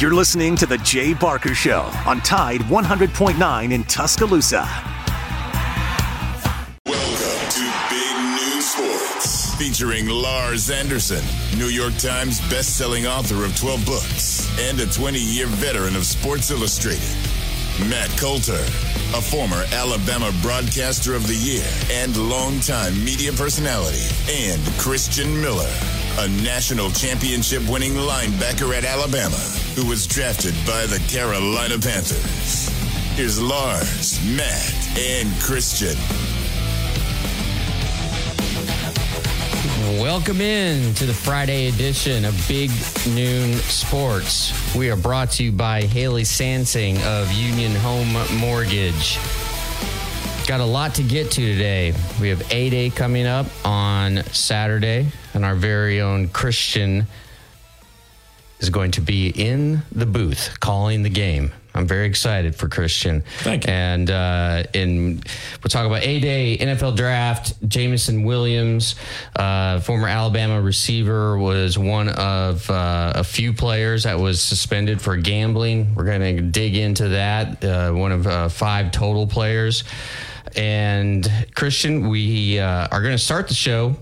You're listening to The Jay Barker Show on Tide 100.9 in Tuscaloosa. Welcome to Big Noon Sports, featuring Lars Anderson, New York Times best-selling author of 12 books and a 20-year veteran of Sports Illustrated. Matt Coulter, a former Alabama Broadcaster of the Year and longtime media personality, and Christian Miller, a national championship winning linebacker at Alabama who was drafted by the Carolina Panthers. Here's Lars, Matt, and Christian. Welcome in to the Friday edition of Big Noon Sports. We are brought to you by Haley Sansing of Union Home Mortgage. Got a lot to get to today. We have A Day coming up on Saturday, and our very own Christian is going to be in the booth calling the game. I'm very excited for Christian. Thank you. And uh, in we'll talk about a day NFL draft. Jameson Williams, uh, former Alabama receiver, was one of uh, a few players that was suspended for gambling. We're going to dig into that. Uh, one of uh, five total players. And Christian, we uh, are going to start the show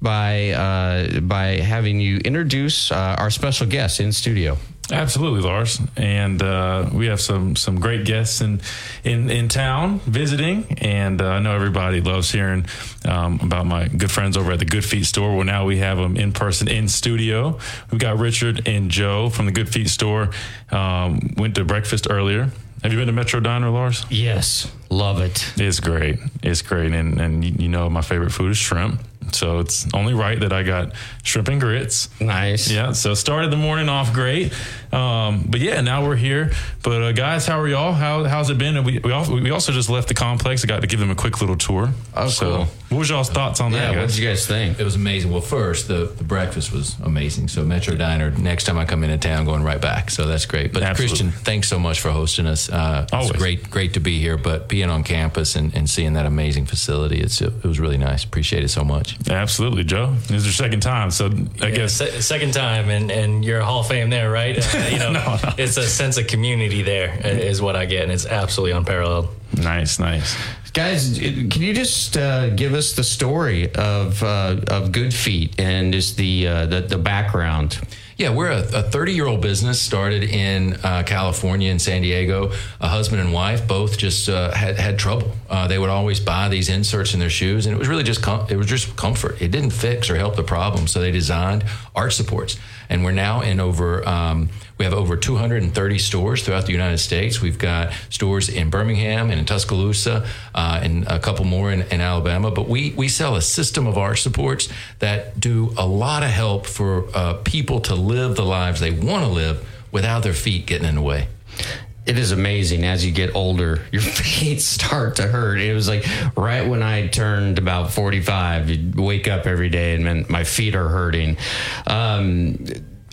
by uh, by having you introduce uh, our special guest in studio. Absolutely, Lars, and uh, we have some some great guests in in, in town visiting, and uh, I know everybody loves hearing um, about my good friends over at the Good Feet store. Well, now we have them in person in studio. We've got Richard and Joe from the Good Feet store. Um, went to breakfast earlier. Have you been to Metro Diner, Lars? Yes, love it. It's great. It's great, and and you know my favorite food is shrimp. So it's only right that I got shrimp and grits. Nice. Yeah. So started the morning off great. Um, but yeah, now we're here. But uh, guys, how are y'all? How how's it been? And we we also, we also just left the complex. I got to give them a quick little tour. Oh, so cool. what was y'all's thoughts on Yeah, that? what did you guys think? It was amazing. Well, first, the, the breakfast was amazing. So, Metro Diner, next time I come into town, going right back. So, that's great. But, Absolutely. Christian, thanks so much for hosting us. Uh, Always. It's great great to be here, but being on campus and, and seeing that amazing facility, it's it was really nice. Appreciate it so much. Absolutely, Joe. This is your second time, so I Yeah, guess se- second time, and, and you're a Hall of Fame there, right? Uh, you know, it's a sense of community there uh, what I get, and it's absolutely unparalleled. nice, nice. Guys, can you just uh, give us the story of uh, of Good Feet and just the uh, the, the background? Yeah, we're a 30 year old business started in uh, California in San Diego. A husband and wife both just uh, had, had trouble. Uh, they would always buy these inserts in their shoes, and it was really just com- it was just comfort. It didn't fix or help the problem, so they designed arch supports. And we're now in over um, we have over 230 stores throughout the United States. We've got stores in Birmingham and in Tuscaloosa, uh, and a couple more in, in Alabama. But we we sell a system of arch supports that do a lot of help for uh, people to live the lives they want to live without their feet getting in the way. It is amazing as you get older, your feet start to hurt. It was like right when I turned about 45, you'd wake up every day and man, my feet are hurting. Um,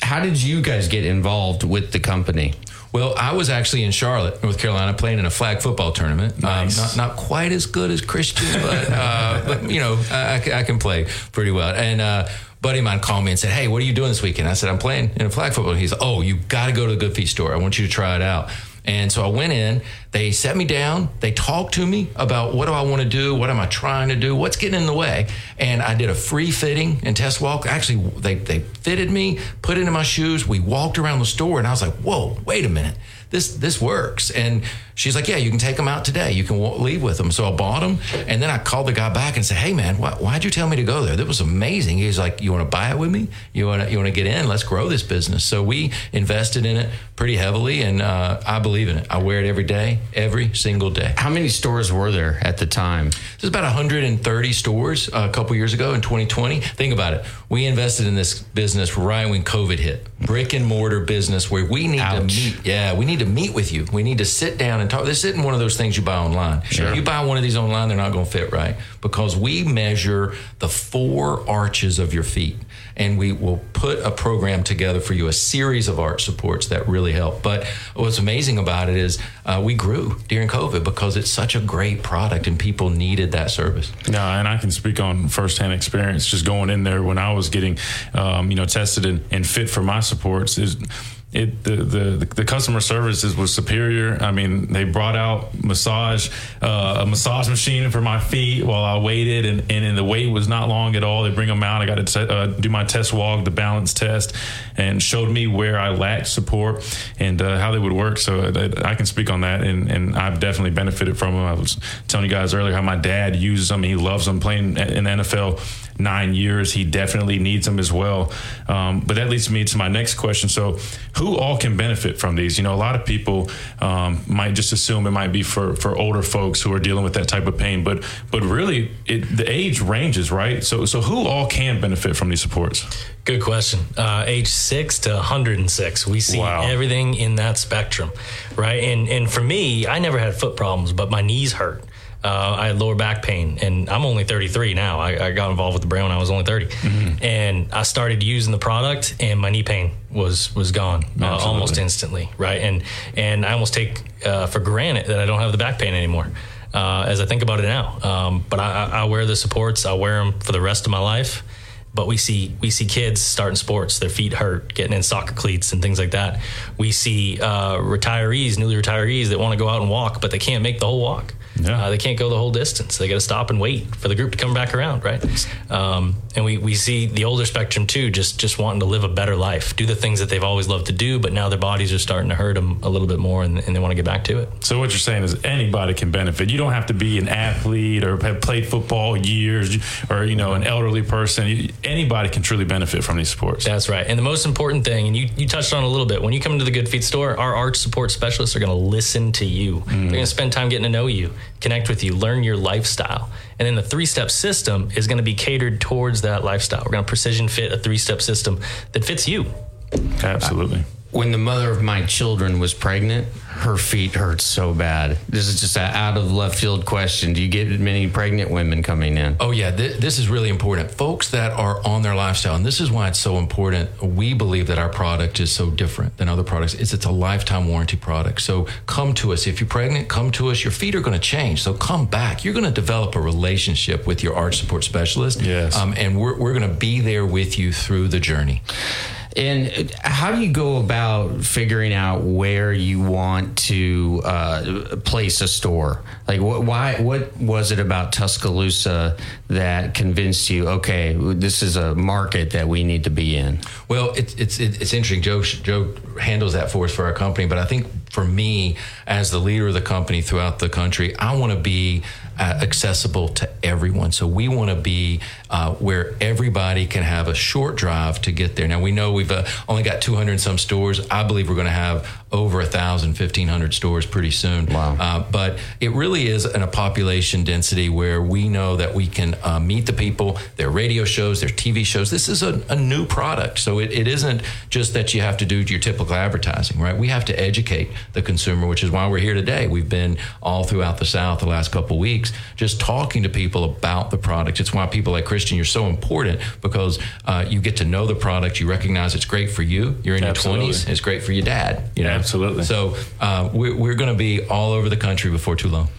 how did you guys get involved with the company? Well, I was actually in Charlotte, North Carolina, playing in a flag football tournament. Nice. Um, not, not quite as good as Christian, but, uh, but you know, I, I can- I can play pretty well. And uh, buddy of mine called me and said, "Hey, what are you doing this weekend?" I said, "I'm playing in a flag football." He's, "Oh, you got to go to the Good Feet store. I want you to try it out." And so I went in. They set me down. They talked to me about what do I want to do? What am I trying to do? What's getting in the way? And I did a free fitting and test walk. Actually, they they fitted me, put it in my shoes. We walked around the store, and I was like, "Whoa, wait a minute." This this works. And she's like, yeah, you can take them out today. You can leave with them. So I bought them, and then I called the guy back and said, hey man, why, why'd you tell me to go there? That was amazing. He's like, you want to buy it with me? You want to you want to get in? Let's grow this business. So we invested in it pretty heavily, and uh, I believe in it. I wear it every day, every single day. How many stores were there at the time? There's about 130 stores uh, a couple years ago in 2020. Think about it. We invested in this business right when COVID hit. Brick and mortar business where we need Ouch. to meet. Yeah, we need to meet with you. We need to sit down and talk. This isn't one of those things you buy online. If you buy one of these online, they're not going to fit right because we measure the four arches of your feet and we will put a program together for you, a series of arch supports that really help. But what's amazing about it is uh, we grew during COVID because it's such a great product and people needed that service. No, and I can speak on firsthand experience just going in there when I was getting, um, you know, tested and, and fit for my supports. Is it the, the the customer services was superior. I mean, they brought out massage uh, a massage machine for my feet while I waited, and and the wait was not long at all. They bring them out. I got to uh, do my test walk, the balance test, and showed me where I lacked support and uh, how they would work. So I can speak on that, and and I've definitely benefited from them. I was telling you guys earlier how my dad uses them. He loves them playing in the NFL nine years. He definitely needs them as well. Um, but that leads me to my next question. So, who all can benefit from these? You know, a lot of people um, might just assume it might be for for older folks who are dealing with that type of pain, but but really, it, the age ranges, right? So so who all can benefit from these supports? Good question. Uh, age six to 106, we see Wow. everything in that spectrum, right? And and for me, I never had foot problems, but my knees hurt. Uh, I had lower back pain, and I'm only 33 now. I, I got involved with the brand when I was only 30, and I started using the product, and my knee pain was was gone uh, almost instantly, right? And and I almost take uh, for granted that I don't have the back pain anymore. Uh, as I think about it now, um, but I, I I wear the supports. I wear them for the rest of my life but we see we see kids starting sports, their feet hurt, getting in soccer cleats and things like that. We see uh, retirees, newly retirees that want to go out and walk, but they can't make the whole walk. Yeah. Uh, they can't go the whole distance. They got to stop and wait for the group to come back around, right? Um, and we, we see the older spectrum too, just just wanting to live a better life, do the things that they've always loved to do, but now their bodies are starting to hurt them a little bit more, and, and they want to get back to it. So what you're saying is anybody can benefit. You don't have to be an athlete or have played football years or you know an elderly person. Anybody can truly benefit from these sports. That's right. And the most important thing, and you, you touched on a little bit, when you come into the Good Feet store, our arch support specialists are going to listen to you. They're going to spend time getting to know you, connect with you, learn your lifestyle. And then the three step system is going to be catered towards that lifestyle. We're going to precision fit a three step system that fits you. Absolutely. when the mother of my children was pregnant, her feet hurt so bad. This is just an out of left field question. Do you get many pregnant women coming in? Oh yeah, th- this is really important. Folks that are on their lifestyle, and this is why it's so important. We believe that our product is so different than other products. Is it's a lifetime warranty product. So come to us if you're pregnant. Come to us. Your feet are going to change. So come back. You're going to develop a relationship with your arch support specialist. Yes. Um, and we're we're going to be there with you through the journey. And how do you go about figuring out where you want to uh, place a store? Like, wh- why? What was it about Tuscaloosa that convinced you? Okay, this is a market that we need to be in. Well, it's it's it's interesting. Joe Joe handles that for us for our company, but I think for me as the leader of the company throughout the country, I want to be uh, accessible to everyone. So we want to be uh, where everybody can have a short drive to get there. Now we know we've uh, only got 200 and some stores. I believe we're going to have over a thousand, 1500 stores pretty soon. Wow. Uh, but it really is in a population density where we know that we can uh, meet the people, their radio shows, their TV shows. This is a, a new product. So it, it isn't just that you have to do your typical advertising, right? We have to educate the consumer, which is why we're here today. We've been all throughout the South the last couple weeks just talking to people about the product. It's why people like Christian, you're so important because uh, you get to know the product. You recognize it's great for you. You're in Absolutely. your 20s. It's great for your dad. You know? Absolutely. So uh, we're, we're going to be all over the country before too long.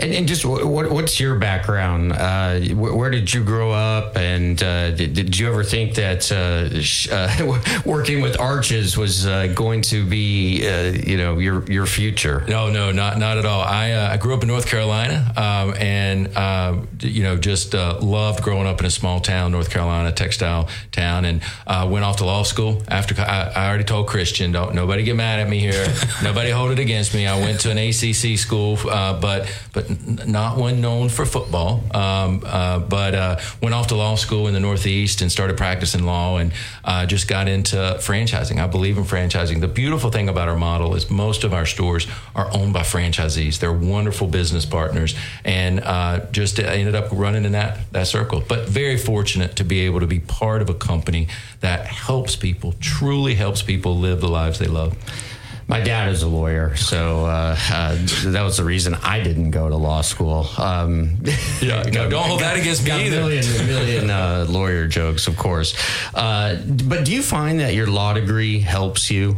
And, and just what, what's your background? Uh, wh- where did you grow up? And uh, did, did you ever think that uh, sh- uh, working with arches was uh, going to be, uh, you know, your your future? No, no, not not at all. I uh, I grew up in North Carolina, um, and uh, you know just uh, loved growing up in a small town, North Carolina, textile town, and uh, went off to law school. After I, I already told Christian, don't nobody get mad at me here, nobody hold it against me. I went to an ACC school, uh, but but not one known for football. Um, uh, but uh, went off to law school in the Northeast and started practicing law, and uh, just got into franchising. I believe in franchising. The beautiful thing about our model is most of our stores are owned by franchisees. They're wonderful business partners, and uh, just ended up running in that that circle. But very fortunate to be able to be part of a company that helps people, truly helps people live the lives they love. My dad is a lawyer, so uh, uh, that was the reason I didn't go to law school. Um, Yeah, no, don't hold that against me got either. A million, a million uh, lawyer jokes, of course. Uh, but do you find that your law degree helps you?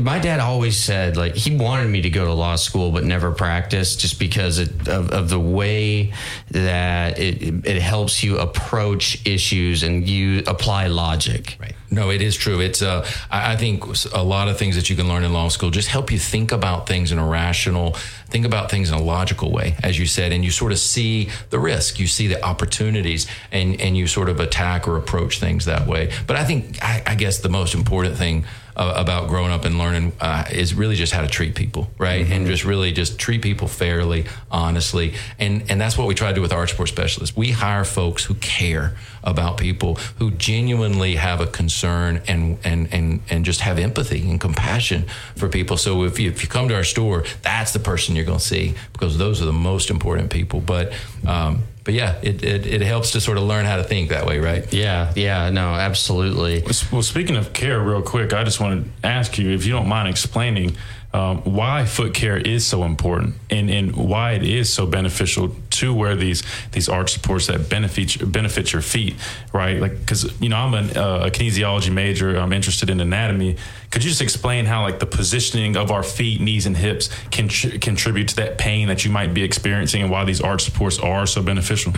My dad always said, like, he wanted me to go to law school, but never practice, just because it, of, of the way that it, it helps you approach issues and you apply logic. Right. No, it is true. It's uh, I think a lot of things that you can learn in law school just help you think about things in a rational, think about things in a logical way, as you said, and you sort of see the risk, you see the opportunities, and and you sort of attack or approach things that way. But I think I, I guess the most important thing uh, about growing up and learning uh, is really just how to treat people, right? And just really just treat people fairly, honestly, and and that's what we try to do with our sports specialists. We hire folks who care about people, who genuinely have a concern and and and and just have empathy and compassion for people. So if you, if you come to our store, that's the person you're going to see because those are the most important people. But um, but yeah, it, it it helps to sort of learn how to think that way, right? Yeah, yeah, no, absolutely. Well, speaking of care, real quick, I just want to ask you if you don't mind explaining um, why foot care is so important and, and why it is so beneficial to wear these these arch supports that benefit benefit your feet, right? Like, because you know I'm an, uh, a kinesiology major, I'm interested in anatomy. Could you just explain how like the positioning of our feet, knees, and hips can tr- contribute to that pain that you might be experiencing, and why these arch supports are so beneficial?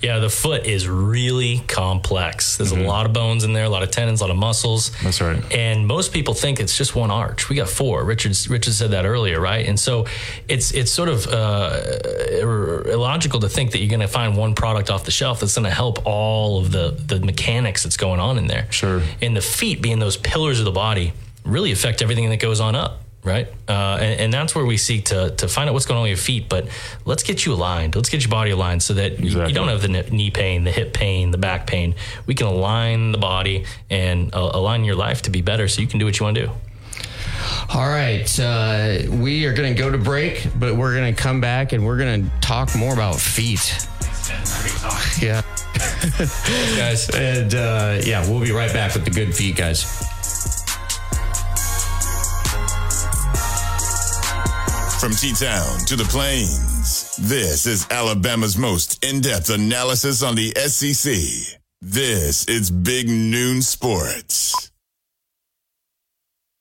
Yeah, the foot is really complex. There's a lot of bones in there, a lot of tendons, a lot of muscles. That's right. And most people think it's just one arch. We got four. Richard Richard said that earlier, right? And so it's it's sort of uh, illogical to think that you're going to find one product off the shelf that's going to help all of the the mechanics that's going on in there. Sure. And the feet being those pillars of the body really affect everything that goes on up. Right, uh, and, and that's where we seek to to find out what's going on with your feet. But let's get you aligned. Let's get your body aligned so that you- you don't have the knee pain, the hip pain, the back pain. We can align the body and uh, align your life to be better, so you can do what you want to do. All right, uh, we are going to go to break, but we're going to come back and we're going to talk more about feet. Yeah, Guys, and uh, yeah, we'll be right back with the good feet, guys. From T Town to the Plains, this is Alabama's most in depth analysis on the SEC. This is Big Noon Sports.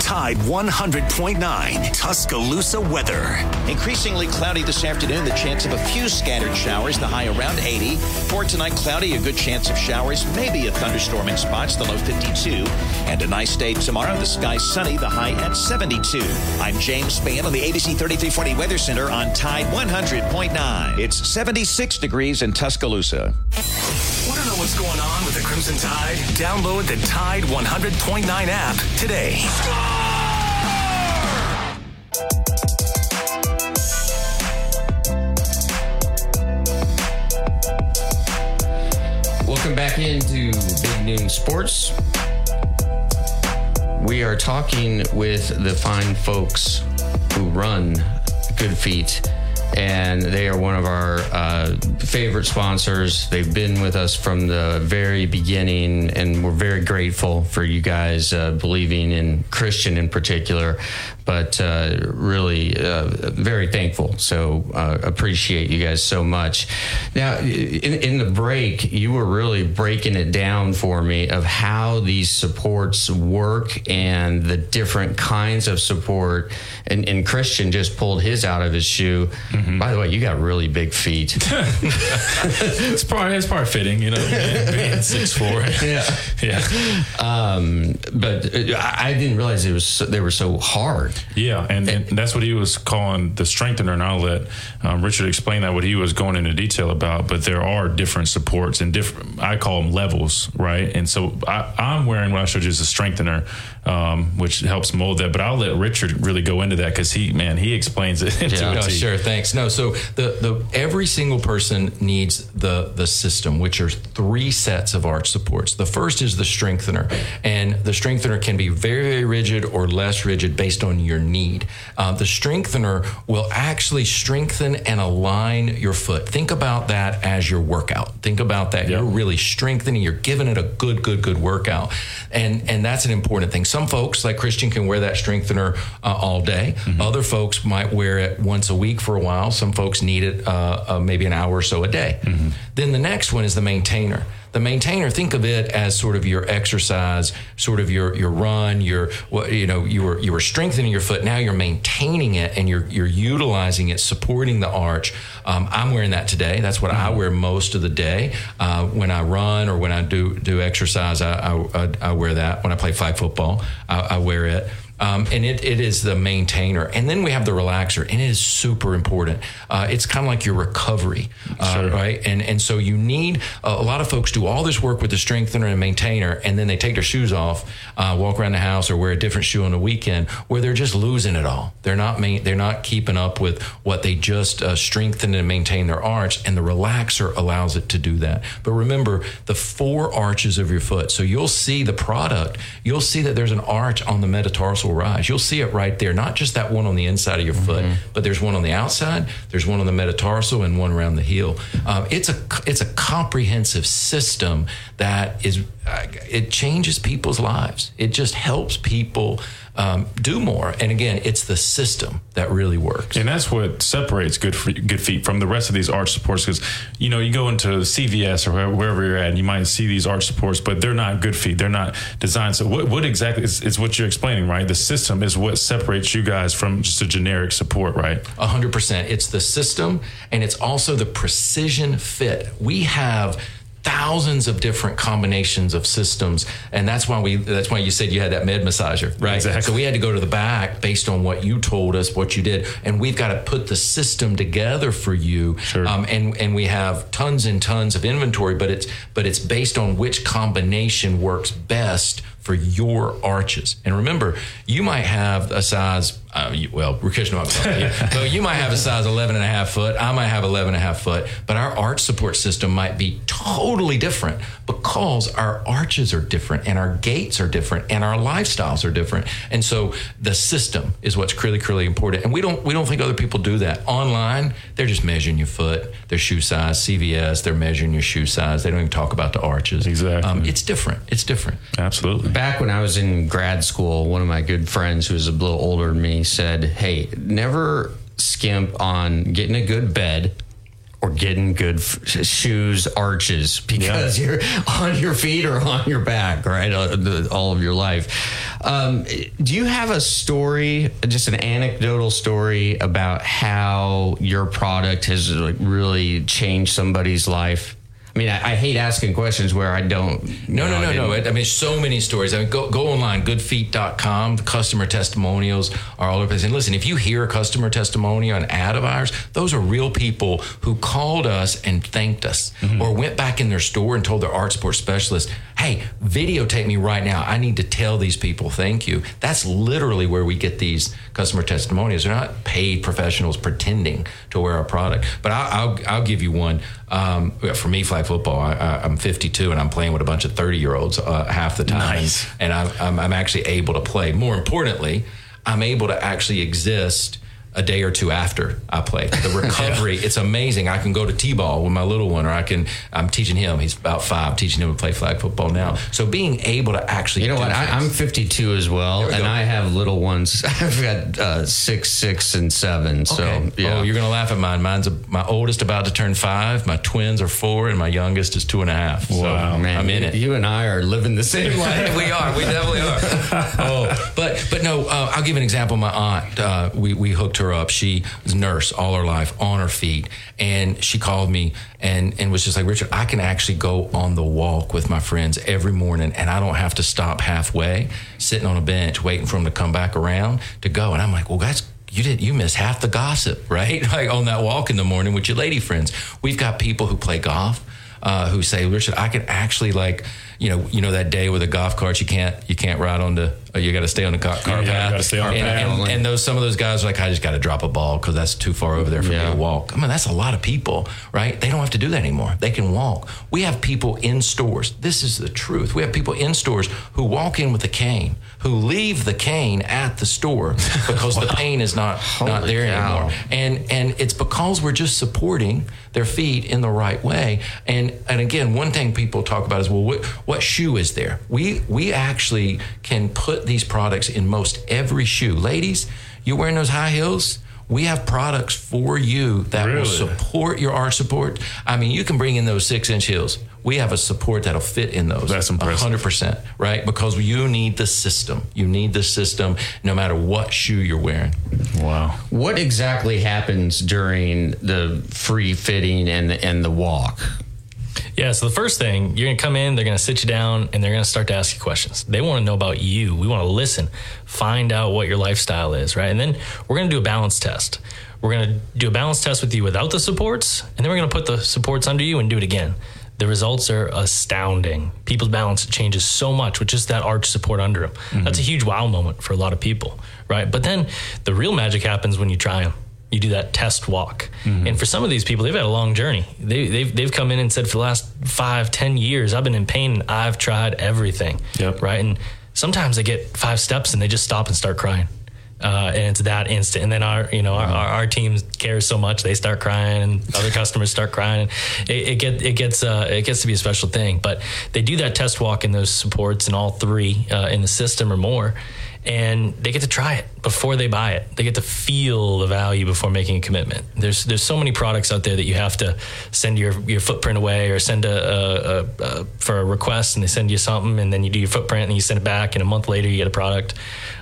Tide 100.9 Tuscaloosa weather. Increasingly cloudy this afternoon, the chance of a few scattered showers, the high around 80. For tonight, cloudy, a good chance of showers, maybe a thunderstorm in spots, the low 52. And a nice day tomorrow, the sky sunny, the high at 72. I'm James Spann on the ABC 3340 Weather Center on Tide 100.9. It's 76 degrees in Tuscaloosa. What's going on with the Crimson Tide? Download the Tide 100.9 app today. Welcome back into Big Noon Sports. We are talking with the fine folks who run Good Feet, and they are one of our uh, favorite sponsors. They've been with us from the very beginning, and we're very grateful for you guys uh, believing in Christian in particular, but uh, really uh, very thankful. So uh, appreciate you guys so much. Now, in, in the break, you were really breaking it down for me of how these supports work and the different kinds of support. And, and Christian just pulled his out of his shoe. By the way, you got really big feet. It's probably it's part fitting, you know, being, being six four. Yeah. yeah, um, but uh, I I didn't realize it was so, they were so hard. Yeah, and, and that's what he was calling the strengthener. And I'll let um, Richard explain that what he was going into detail about. But there are different supports and different. I call them levels, right? And so I, I'm wearing what I showed you is a strengthener. Um, which helps mold that. But I'll let Richard really go into that because he, man, he explains it. Yeah, no, sure. Thanks. No, so the the every single person needs the the system, which are three sets of arch supports. The first is the strengthener, and the strengthener can be very very rigid or less rigid based on your need. Uh, the strengthener will actually strengthen and align your foot. Think about that as your workout. Think about that. You're really strengthening. You're giving it a good good good workout, and and that's an important thing. Some folks like Christian can wear that strengthener uh, all day. Other folks might wear it once a week for a while. Some folks need it uh, uh, maybe an hour or so a day. Then the next one is the maintainer. The maintainer, think of it as sort of your exercise, sort of your your run, your what you know, you were you were strengthening your foot. Now you're maintaining it and you're you're utilizing it, supporting the arch. Um, I'm wearing that today. That's what I wear most of the day. Uh, when I run or when I do do exercise, I, I, I, I wear that. When I play flag football, I, I wear it. Um, and it, it is the maintainer. And then we have the relaxer, and it is super important. Uh, it's kind of like your recovery, uh, right? And and so you need a lot of folks do all this work with the strengthener and maintainer, and then they take their shoes off, uh, walk around the house, or wear a different shoe on the weekend, where they're just losing it all. They're not main, they're not keeping up with what they just uh, strengthen and maintain their arch, and the relaxer allows it to do that. But remember the four arches of your foot. So you'll see the product. You'll see that there's an arch on the metatarsal rise. You'll see it right there. Not just that one on the inside of your foot, but there's one on the outside. There's one on the metatarsal and one around the heel. Um, it's a it's a comprehensive system that is it changes people's lives. It just helps people um, do more. And again, it's the system that really works. And that's what separates good for, good feet from the rest of these arch supports. Because you know you go into CVS or wherever, wherever you're at, and you might see these arch supports, but they're not good feet. They're not designed. So what, what exactly is, is what you're explaining, right? The system is what separates you guys from just a generic support, right? A hundred percent. It's the system and it's also the precision fit. We have thousands of different combinations of systems and that's why we that's why you said you had that med massager right Exactly. so we had to go to the back based on what you told us what you did and we've got to put the system together for you Sure. um, and and we have tons and tons of inventory but it's but it's based on which combination works best for your arches. And remember you might have a size uh, you, well Rakesh no, I'm. So you might have a size 11 and a half foot. I might have 11 and a half foot. But our arch support system might be totally different because our arches are different and our gaits are different and our lifestyles are different. And so the system is what's really really important. And we don't we don't think other people do that. Online they're just measuring your foot their shoe size CVS they're measuring your shoe size. They don't even talk about the arches. Exactly. um, it's different. It's different. Absolutely. Back when I was in grad school, one of my good friends who was a little older than me said, Hey, never skimp on getting a good bed or getting good f- shoes, arches, because you're on your feet or on your back, right? Uh, the- All of your life. Um, do you have a story, just an anecdotal story about how your product has like, really changed somebody's life? I mean, I, I hate asking questions where I don't. No, you no, know, I no, no. I mean, so many stories. I mean, go go online, goodfeet.com. The customer testimonials are all over the place. And listen, if you hear a customer testimonial, an ad of ours, those are real people who called us and thanked us mm-hmm. or went back in their store and told their art support specialist, hey, videotape me right now. I need to tell these people thank you. That's literally where we get these customer testimonials. They're not paid professionals pretending to wear our product. But I, I'll, I'll give you one. Um, for me, flag football, I, I'm 52 and I'm playing with a bunch of 30 year olds uh, half the time. Nice. And I'm, I'm, I'm actually able to play. More importantly, I'm able to actually exist a day or two after I play. The recovery, it's amazing. I can go to T-ball with my little one, or I can. I'm teaching him. He's about five, teaching him to play flag football now. So being able to actually, You know what? I, I'm 52 as well, we and go. I have little ones. I've got uh, six, six, and seven. So Okay. yeah, Oh, you're gonna laugh at mine. Mine's a, my oldest about to turn five. My twins are four, and my youngest is two and a half. So Wow. man, I'm in you, it. You and I are living the same life. we are. We definitely are. oh, but but no. Uh, I'll give an example. My aunt, uh, we we hooked her up. She was a nurse all her life, on her feet, and she called me and and was just like, Richard, I can actually go on the walk with my friends every morning, and I don't have to stop halfway, sitting on a bench waiting for them to come back around to go. And I'm like, well, that's you did you miss half the gossip, right? Like on that walk in the morning with your lady friends. We've got people who play golf uh, who say, Richard, I could actually like, you know, you know that day with a golf cart you can't you can't ride onto You got to stay on the car, car Yeah, you path. gotta stay on the and, path. and, and those some of those guys are like, I just got to drop a ball because that's too far over there for Yeah. me to walk. I mean, that's a lot of people, right? They don't have to do that anymore. They can walk. We have people in stores. This is the truth. We have people in stores who walk in with a cane, who leave the cane at the store because the pain is not not there cow. anymore. And and it's because we're just supporting their feet in the right way. And and again, one thing people talk about is well, what, what shoe is there? We we actually can put these products in most every shoe. Ladies, you're wearing those high heels. We have products for you that will support your arch support. I mean, you can bring in those six inch heels. We have a support that'll fit in those. That's impressive. hundred percent, right? Because you need the system. You need the system, no matter what shoe you're wearing. Wow. What exactly happens during the free fitting and and the walk? Yeah, so the first thing, you're going to come in, they're going to sit you down, and they're going to start to ask you questions. They want to know about you. We want to listen, find out what your lifestyle is, right? And then we're going to do a balance test. We're going to do a balance test with you without the supports, and then we're going to put the supports under you and do it again. The results are astounding. People's balance changes so much with just that arch support under them. Mm-hmm. That's a huge wow moment for a lot of people, right? But then the real magic happens when you try them you do that test walk. Mm-hmm. And for some of these people, they've had a long journey. They, they've, they've come in and said, for the last five, ten years, I've been in pain and I've tried everything. Yep. Right. And sometimes they get five steps and they just stop and start crying. Uh, and it's that instant. And then our, you know, our, our, our team cares so much they start crying, and other customers start crying. And it, it get it gets uh, it gets to be a special thing. But they do that test walk in those supports in all three uh, in the system or more, and they get to try it before they buy it. They get to feel the value before making a commitment. There's there's so many products out there that you have to send your your footprint away or send a, a, a, a for a request and they send you something and then you do your footprint and you send it back and a month later you get a product.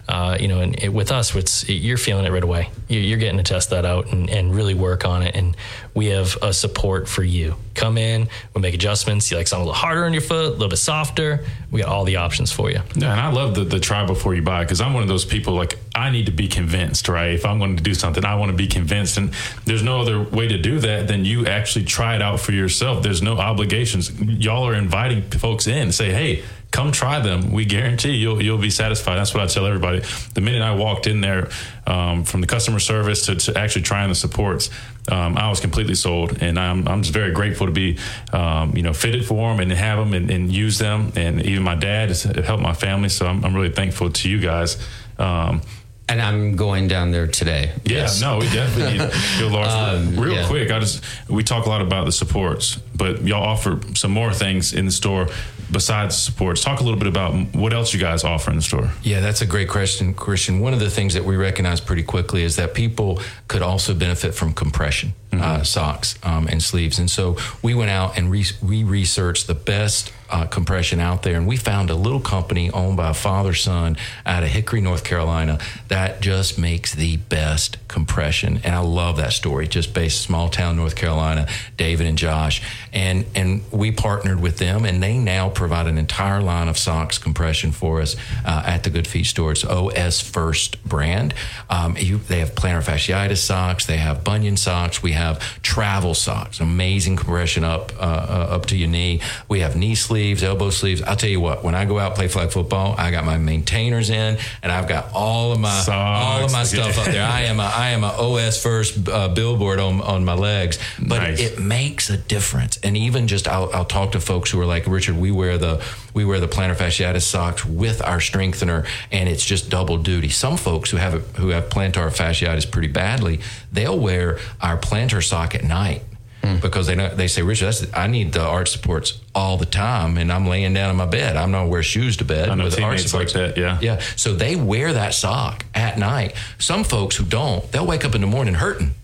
Uh, you know, and it, with us, it's you're feeling it right away. You- You're getting to test that out and, and really work on it. And we have a support for you. Come in, we make adjustments. You like something a little harder on your foot, a little bit softer. We got all the options for you. Yeah, and I love the, the try before you buy because I'm one of those people like I need to be convinced, right? If I'm going to do something, I want to be convinced, and there's no other way to do that than you actually try it out for yourself. There's no obligations. Y'all are inviting folks in, say, hey. Come try them. We guarantee you'll you'll be satisfied. That's what I tell everybody. The minute I walked in there, um, from the customer service to, to actually trying the supports, um, I was completely sold, and I'm I'm just very grateful to be, um, you know, fitted for them and have them and, and use them. And even my dad has helped my family, so I'm, I'm really thankful to you guys. Um, And I'm going down there today. yeah, no, we definitely need Um, real yeah. quick. I just we talk a lot about the supports, but y'all offer some more things in the store besides supports. Talk a little bit about what else you guys offer in the store. Yeah, that's a great question, Christian. One of the things that we recognize pretty quickly is that people could also benefit from compression uh, socks um, and sleeves. And so we went out and re- we researched the best uh, compression out there, and we found a little company owned by a father son out of Hickory, North Carolina, that just makes the best compression. And I love that story. Just based small town North Carolina, David and Josh, and and we partnered with them, and they now provide an entire line of socks compression for us uh, at the Good Feet store. It's OS First brand. Um, you, they have plantar fasciitis socks. They have bunion socks. We have travel socks. Amazing compression up uh, uh, up to your knee. We have knee sleeves, elbow sleeves. I'll tell you what. When I go out play flag football, I got my maintainers in, and I've got all of my all of my stuff up there. I am a I am a OS First uh, billboard on on my legs, but Nice. it makes a difference. And even just I'll, I'll talk to folks who are like Richard. We wear the we wear the plantar fasciitis socks with our strengthener, and it's just double duty. Some folks who have it, who have plantar fasciitis pretty badly, they'll wear our plantar sock at night. Mm. Because they know, they say, Richard, that's, I need the arch supports all the time, and I'm laying down in my bed. I'm not wear shoes to bed. I know with arch teammates like supports. that, yeah. yeah. So they wear that sock at night. Some folks who don't, they'll wake up in the morning hurting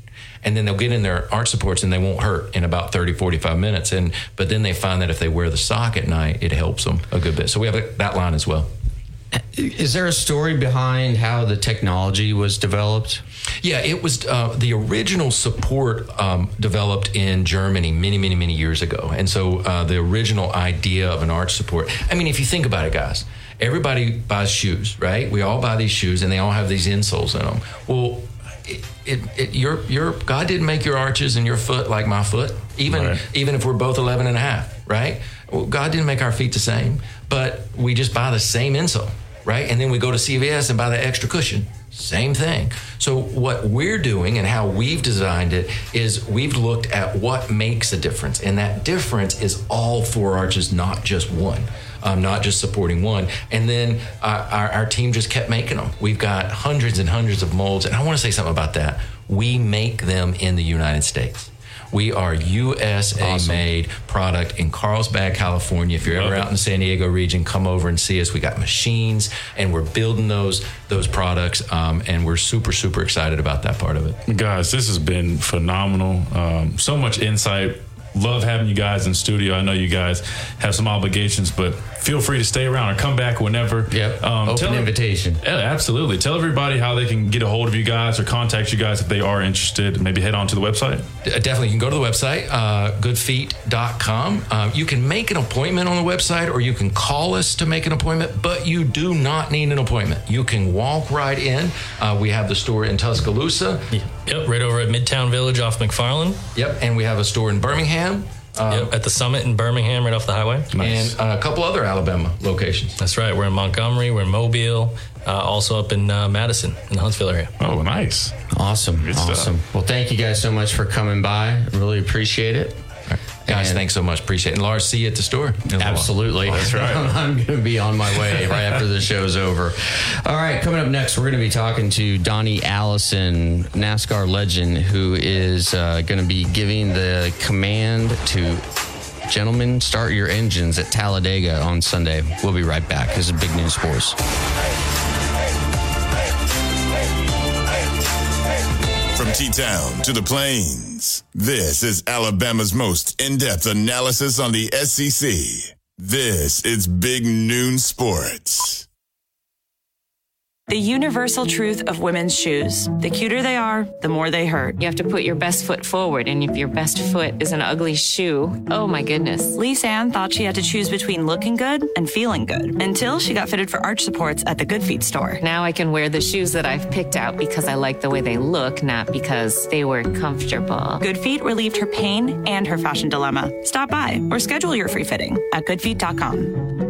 and then they'll get in their arch supports and they won't hurt in about 30 45 minutes and but then they find that if they wear the sock at night it helps them a good bit so we have that line as well Is there a story behind how the technology was developed? yeah it was uh, the original support um, developed in germany many many many years ago and so uh, the original idea of an arch support i mean if you think about it guys everybody buys shoes right we all buy these shoes and they all have these insoles in them well it, it, it, your, your God didn't make your arches and your foot like my foot, even Right. even if we're both 11 and a half, right? Well, God didn't make our feet the same, but we just buy the same insole. Right? And then we go to CVS and buy the extra cushion. Same thing. So, what we're doing and how we've designed it is we've looked at what makes a difference. And that difference is all four arches, not just one. Um, not just supporting one. And then uh, our, our team just kept making them. We've got hundreds and hundreds of molds. And I want to say something about that. We make them in the United States. We are USA Awesome. made product in Carlsbad, California. If you're ever out in the San Diego region, come over and see us. We got machines, and we're building those those products, um, and we're super super excited about that part of it. Guys, this has been phenomenal. Um, so much insight. Love having you guys in studio. I know you guys have some obligations, but feel free to stay around or come back whenever. Yep. Um, Open tell- invitation. Yeah, absolutely. Tell everybody how they can get a hold of you guys or contact you guys if they are interested. Maybe head on to the website. Definitely, you can go to the website, uh, goodfeet.com. Um, you can make an appointment on the website or you can call us to make an appointment, but you do not need an appointment. You can walk right in. Uh, we have the store in Tuscaloosa. Yep, right over at Midtown Village off McFarland. Yep, and we have a store in Birmingham yep, at the Summit in Birmingham, right off the highway. and uh, a couple other Alabama locations. That's right. We're in Montgomery. We're in Mobile. Uh, also up in uh, Madison, in the Huntsville area. Oh, nice. Awesome. Good stuff. awesome. Well, thank you guys so much for coming by. Really appreciate it. Guys, And- thanks so much. Appreciate it. And Lars, see you at the store. in a. Absolutely. That's right. I'm going to be on my way right after the show's over. All right, coming up next, we're going to be talking to Donnie Allison, NASCAR legend, who is uh, going to be giving the command to gentlemen start your engines at Talladega on Sunday. We'll be right back. This is Big News for Sports. From T Town to the Plains, this is Alabama's most in depth analysis on the SEC. This is Big Noon Sports. The universal truth of women's shoes. The cuter they are, the more they hurt. You have to put your best foot forward, and if your best foot is an ugly shoe, oh my goodness. Lisa Ann thought she had to choose between looking good and feeling good until she got fitted for arch supports at the Good Feet store. Now I can wear the shoes that I've picked out because I like the way they look, not because they were comfortable. Good Feet relieved her pain and her fashion dilemma. Stop by or schedule your free fitting at goodfeet.com.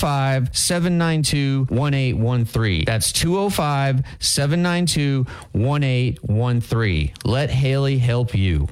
792 1813. That's 205 792 1813. Let Haley help you.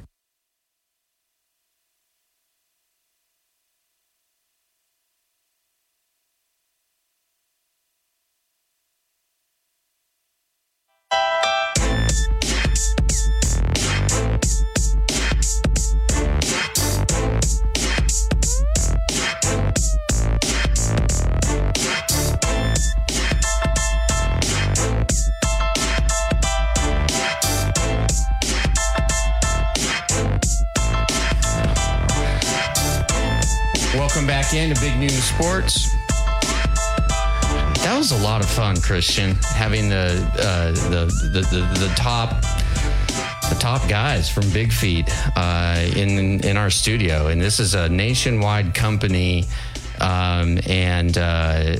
Welcome back into Big Noon Sports. That was a lot of fun, Christian. Having the uh, the, the the the top the top guys from Big Feet uh, in in our studio, and this is a nationwide company, um, and uh,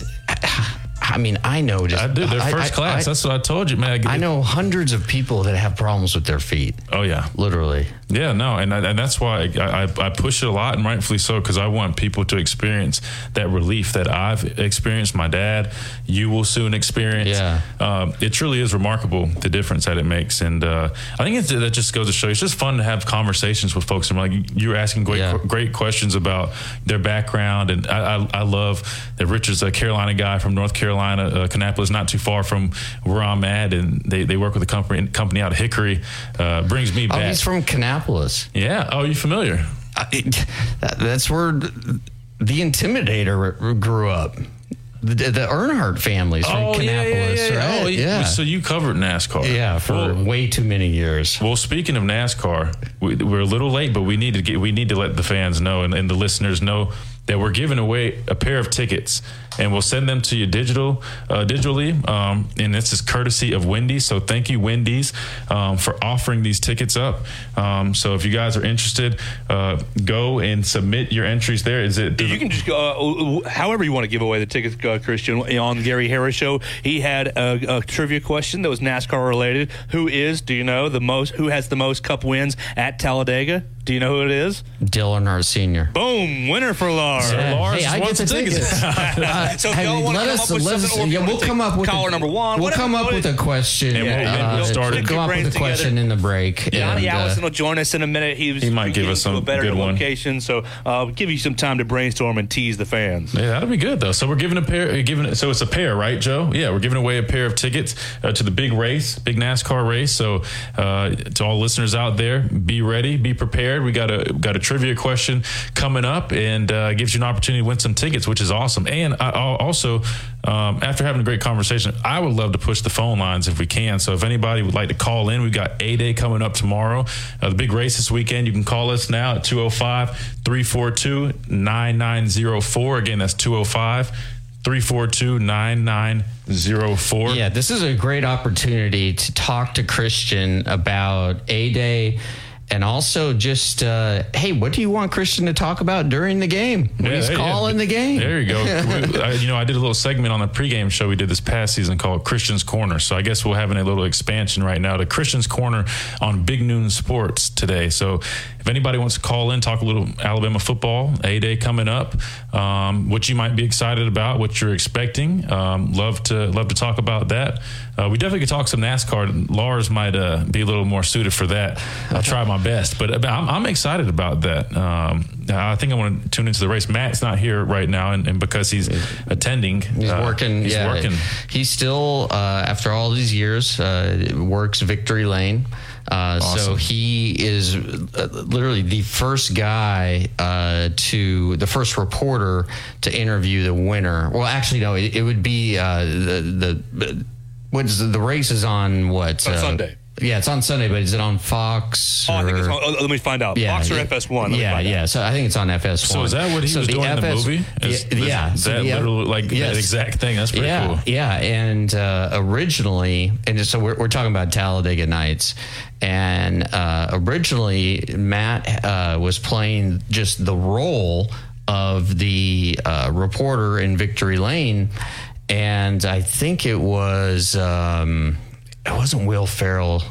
I mean, I know just I do. They're I- first I- class. I, That's what I told you, man. I know hundreds of people that have problems with their feet, Oh yeah. literally. Yeah, no, and and that's why I, I, I push it a lot, and rightfully so, because I want people to experience that relief that I've experienced. My dad, you will soon experience. Yeah. um, it truly is remarkable the difference that it makes, and uh, I think it's, that just goes to show you, it's just fun to have conversations with folks. And like you're asking great Yeah. great questions about their background, and I I, I love that Richard's a Carolina guy from North Carolina, uh, Kannapolis, not too far from where I'm at, and they, they work with a company company out of Hickory. Uh, brings me back. Oh, he's from Kannapolis. Yeah. Oh, you familiar? I- it- that- that's where the Intimidator grew up. The, the Earnhardt family's from oh, Kannapolis, right? Oh, yeah. So you covered NASCAR. yeah, for Well, way too many years. well, speaking of NASCAR, we, we're a little late, but we need to get we need to let the fans know and, and the listeners know that we're giving away a pair of tickets, and we'll send them to you digital, uh, digitally. Um, and this is courtesy of Wendy's. So thank you, Wendy's, um, for offering these tickets up. Um, so if you guys are interested, uh, go and submit your entries there. Is it? You can just go, uh, however you want to give away the tickets, uh, Christian. On Gary Harris show, he had a, a trivia question that was NASCAR related. Who is? Do you know the most? Who has the most Cup wins at Talladega? Do you know who it is? Dylan, Earnhardt Sr. Boom! Winner for Lars. Yeah. Lars hey, I get wants the the tickets. tickets. Uh, So if hey, y'all wanna let come up with let us- something, or if yeah, you we'll come up with caller a, number one, We'll come up with a question. And we'll- uh, and we'll start we'll come up with a question in the break. Donnie and, uh, Allison will join us in a minute. He, was He might give us to a some better good one. location, so uh, give you some time to brainstorm and tease the fans. Yeah, that'll be good though. So we're giving a pair, uh, giving so it's a pair, right, Joe? Yeah, we're giving away a pair of tickets uh, to the big race, big NASCAR race. So uh, to all listeners out there, be ready, be prepared. We got a got a trivia question coming up, and uh, gives you an opportunity to win some tickets, which is awesome. And I, I'll also, um, after having a great conversation, I would love to push the phone lines if we can. So if anybody would like to call in, we've got A Day coming up tomorrow, uh, the big race this weekend. You can call us now at 205 342 9904. Again, that's 205 342 9904. Yeah, this is a great opportunity to talk to Christian about A Day and also just, uh, hey, what do you want Christian to talk about during the game? When he's there- calling the game. There you go. I, you know, I did a little segment on the pregame show we did this past season called Christian's Corner. So I guess we're having a little expansion right now to Christian's Corner on Big Noon Sports today. So if anybody wants to call in, talk a little Alabama football, A Day coming up, um, what you might be excited about, what you're expecting, um, love to love to talk about that. Uh, we definitely could talk some NASCAR. Lars might uh, be a little more suited for that. I'll try my best, but I'm, I'm excited about that. Um, I think I want to tune into the race. Matt's not here right now, and, and because he's attending, He's uh, working. He's yeah, working. He still, uh, after all these years, uh, works Victory Lane. Uh, So he is uh, literally the first guy uh, to the first reporter to interview the winner. Well, actually, no, it, it would be uh, the the what's the, the race is on what On uh, Sunday. Yeah, it's on Sunday, but is it on Fox? Oh, I think it's on, oh, let me find out. Fox or yeah. FS1? Let me Yeah, find out. yeah. So I think it's on FS1. So is that what he So was the doing in the movie? Is- yeah, is yeah. So that the F- literally like that exact thing? That's pretty yeah, cool. Yeah, and uh, originally, and so we're, we're talking about Talladega Nights, and uh, originally Matt uh, was playing just the role of the uh, reporter in Victory Lane, and I think it was um, it wasn't Will Ferrell.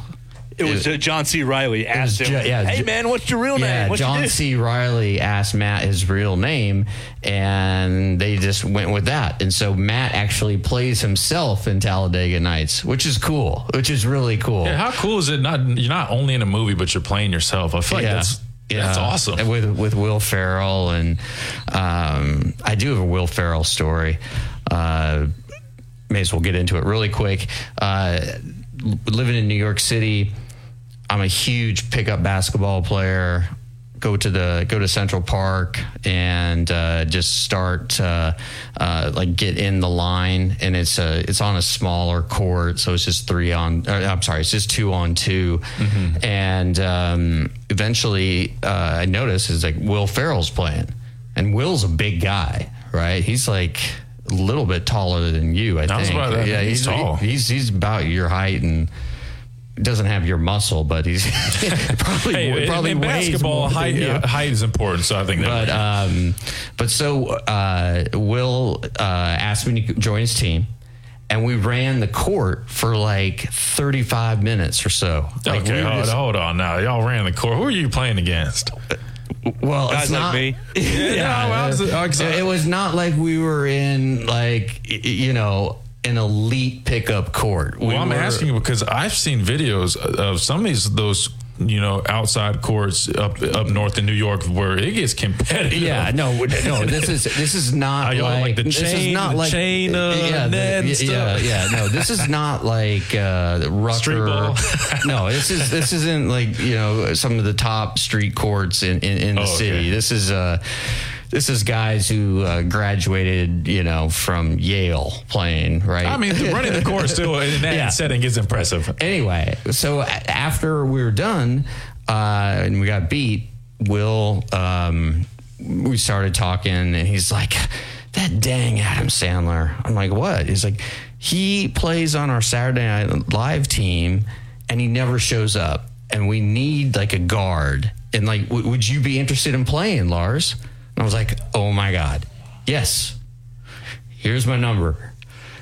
It was uh, John C. Reilly asked him, Ju- yeah, "Hey Ju- man, what's your real Yeah, name?" What you John? C. Reilly asked Matt his real name, and they just went with that. And so Matt actually plays himself in Talladega Nights, which is cool. Which is really cool. Yeah, how cool is it? Not you're not only in a movie, but you're playing yourself. I feel like that's that's awesome. And With with Will Ferrell, and um, I do have a Will Ferrell story. Uh, may as well get into it really quick. Uh, living in New York City, I'm a huge pickup basketball player. Go to the go to Central Park and uh, just start uh, uh, like get in the line, and it's a it's on a smaller court, so it's just three on. Uh, I'm sorry, it's just two on 2 and um, eventually uh, I notice is like Will Ferrell's playing, and Will's a big guy, right? He's like a little bit taller than you, I, I think. about. Yeah, He's tall. He's he's about your height and doesn't have your muscle, but he's probably Hey, probably in, basketball, height you. height is important. So I think that. But um, but so uh, Will uh, asked me to join his team, and we ran the court for like thirty five minutes or so. Like, okay, we hold, just- hold on now. Y'all ran the court. Who are you playing against? Well, Guys it's like not me. Yeah, well, was- I was- it was not like we were in like you know an elite pickup court. We Well, I'm were- asking because I've seen videos of some of these those you know outside courts up up north in New York where it gets competitive. Yeah, no, no. This is this is not like, like the this is chain- not like chain, uh, yeah, the- yeah, stuff? yeah, No, this is not like uh, Rucker. No, this is this isn't like you know some of the top street courts in in, in the Oh, okay. city. This is uh this is guys who uh, graduated, you know, from Yale playing, right? I mean, running the course too in that Yeah. setting is impressive. anyway, so after we were done uh, and we got beat, Will um, we started talking, and he's like, "That dang Adam Sandler." I'm like, "What?" He's like, "He plays on our Saturday Night Live team, and he never shows up, and we need like a guard. And like, w- would you be interested in playing, Lars?" And I was like, "Oh my god, yes." Here's my number.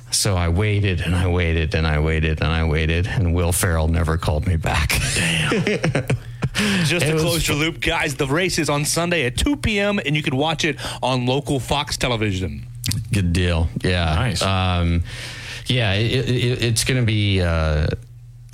So I waited and I waited and I waited and I waited, and Will Ferrell never called me back. Just It to was close your loop, guys, the race is on Sunday at 2 p.m. and you can watch it on local Fox television. Good deal. Yeah. Nice. Um, yeah, it, it, it's going to be uh,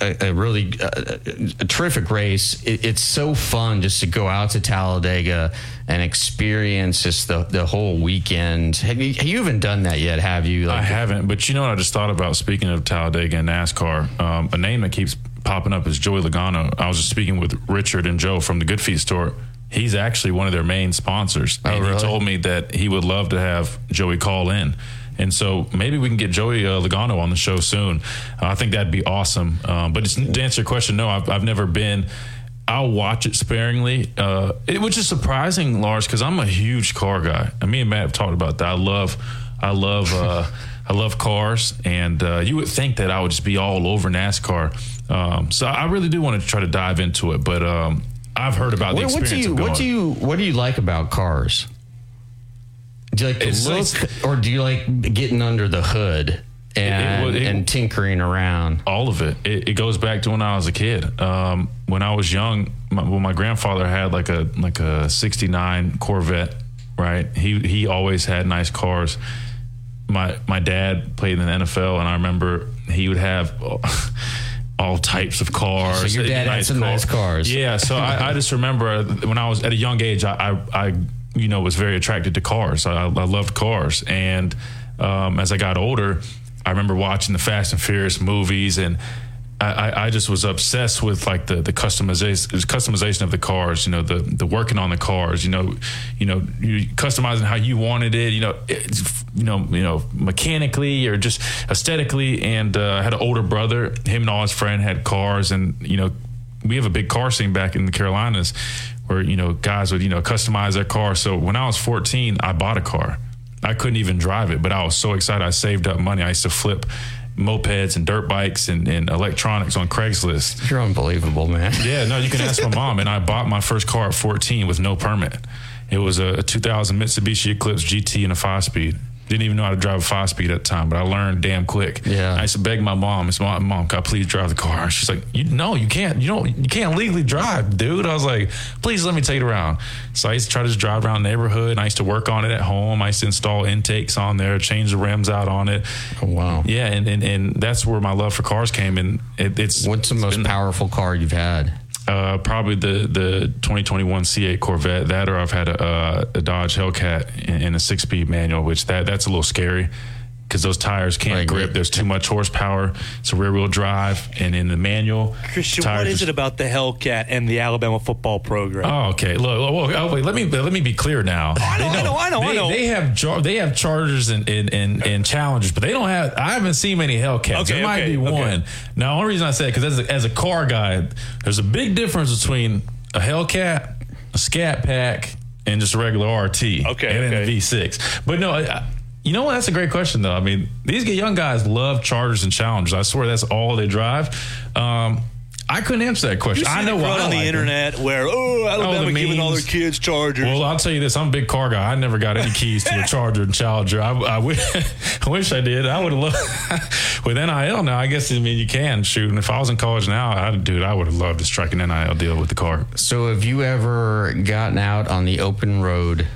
a, a really uh, a terrific race. It, it's so fun just to go out to Talladega and experience just the, the whole weekend. Have you, you even done that yet? Have you? I haven't, but you know what I just thought about speaking of Talladega and NASCAR, um, a name that keeps popping up is Joey Logano. I was just speaking with Richard and Joe from the Good Feet store. He's actually one of their main sponsors. Oh, and really? he told me that he would love to have Joey call in. And so maybe we can get Joey uh, Logano on the show soon. Uh, I think that'd be awesome. Um, but it's, to answer your question, no, I've, I've never been. I'll watch it sparingly, uh, it, which is surprising, Lars, because I'm a huge car guy. And me and Matt have talked about that. I love, I love, uh, I love cars, and uh, you would think that I would just be all over NASCAR. Um, so I really do want to try to dive into it, but um, I've heard about the What, what do you what do you what do you like about cars? Do you like the It's- look, it's- or do you like getting under the hood and, well, it- and tinkering around? all of it. it. It goes back to when I was a kid. Um, when I was young, my, well, my grandfather had like a like a '69 Corvette. Right, he he always had nice cars. My my dad played in the NFL, and I remember he would have. All types of cars. So your dad had some nice cars. Yeah, so I, I just remember when I was at a young age, I, I, I you know, was very attracted to cars. I, I loved cars, and um, as I got older, I remember watching the Fast and Furious movies, and I, I, just was obsessed with like the the customization customization of the cars. You know, the the working on the cars. You know, you know, you customizing how you wanted it. You know, you know, you know, mechanically or just aesthetically. And uh, I had an older brother. Him and all his friend had cars, and you know, we have a big car scene back in the Carolinas where you know guys would you know customize their car. So when I was 14, I bought a car. I couldn't even drive it, but I was so excited. I saved up money. I used to flip mopeds and dirt bikes and, and electronics on Craigslist. You're unbelievable, man. Yeah, no, you can ask my mom. And I bought my first car at 14 with no permit. It was a, a 2000 Mitsubishi Eclipse GT and a five speed. Didn't even know how to drive a five speed at the time, but I learned damn quick. Yeah. I used to beg my mom, "It's my mom, can I please drive the car?" She's like, "You no, you can't. You don't. You can't legally drive, dude." I was like, "Please let me take it around." So I used to try to just drive around the neighborhood. And I used to work on it at home. I used to install intakes on there, change the rims out on it. Oh, wow. Yeah, and and, and that's where my love for cars came. And it, it's What's the most been- powerful car you've had? Uh, probably the the 2021 C8 Corvette. That or I've had a, uh, a Dodge Hellcat in, in a six speed manual, which that that's a little scary because those tires can't Like, grip. There's too much horsepower. It's a rear wheel drive, and in the manual, Christian, tires what is just- it about the Hellcat and the Alabama football program? Oh, okay. Look, look, oh, wait. Let me let me be clear now. Oh, I know, They I know, I know, I they, know. They have they have Chargers and, and, and, and Challengers, but they don't have. I haven't seen many Hellcats. Okay, there might okay, be okay. one. Now, the only reason I say it because as a, as a car guy, there's a big difference between a Hellcat, a Scat Pack, and just a regular RT. Okay, and then okay. a V6. But no. I, you know what? That's a great question, though. I mean, these young guys love Chargers and Challengers. I swear that's all they drive. Um, I couldn't answer that question. You see I know the why on the like them. internet where oh Alabama the giving all their kids Chargers. Well, I'll tell you this: I'm a big car guy. I never got any keys to a Charger and Challenger. I, I, wish, I wish I did. I would have loved with NIL now. I guess I mean you can shoot. And if I was in college now, I'd dude, I would have loved to strike an NIL deal with the car. So, have you ever gotten out on the open road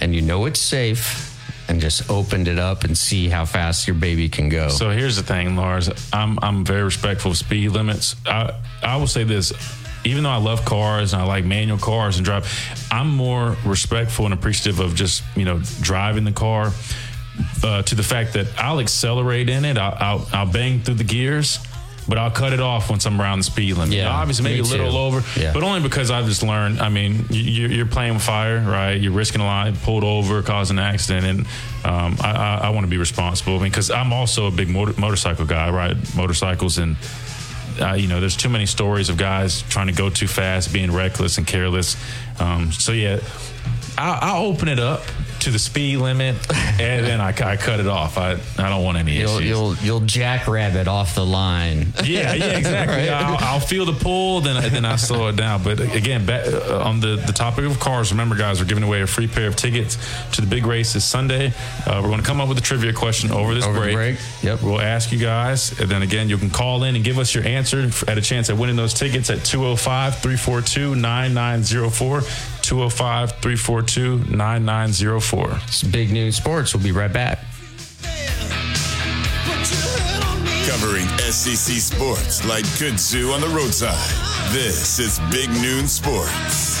and you know it's safe and just opened it up and see how fast your baby can go? So here's the thing, Lars. I'm I'm very respectful of speed limits. I I will say this. Even though I love cars and I like manual cars and drive, I'm more respectful and appreciative of just you know driving the car uh, to the fact that I'll accelerate in it. I'll, I'll I'll bang through the gears, but I'll cut it off once I'm around the speed limit. Yeah, obviously maybe a little over, Yeah. but only because I've just learned. I mean, you- you're, you're playing with fire, right? You're risking a lot, pulled over, causing an accident, and um, I, I, I want to be responsible I mean, because I'm also a big motor, motorcycle guy. I ride motorcycles, and uh, you know, there's too many stories of guys trying to go too fast, being reckless and careless. Um, so yeah. I'll, I'll open it up to the speed limit, and then I, I cut it off. I, I don't want any You'll issues. you'll you'll jackrabbit off the line. yeah, yeah, exactly. Right? I'll, I'll feel the pull, then then I slow it down. But again, back, uh, on the, the topic of cars, remember, guys, we're giving away a free pair of tickets to the big race this Sunday. Uh, we're going to come up with a trivia question over this Over break. break. Yep. We'll ask you guys, and then again, you can call in and give us your answer at a chance at winning those tickets at 205 342 9904. 205 342 9904. It's Big Noon Sports. We'll be right back. Covering SEC sports like kudzu on the roadside. This is Big Noon Sports.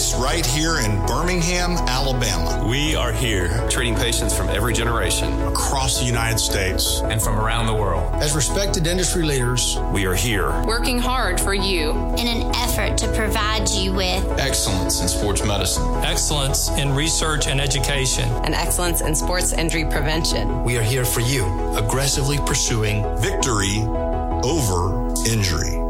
home right here in Birmingham, Alabama. We are here treating patients from every generation across the United States and from around the world. As respected industry leaders, we are here working hard for you in an effort to provide you with excellence in sports medicine, excellence in research and education, and excellence in sports injury prevention. We are here for you, aggressively pursuing victory over injury.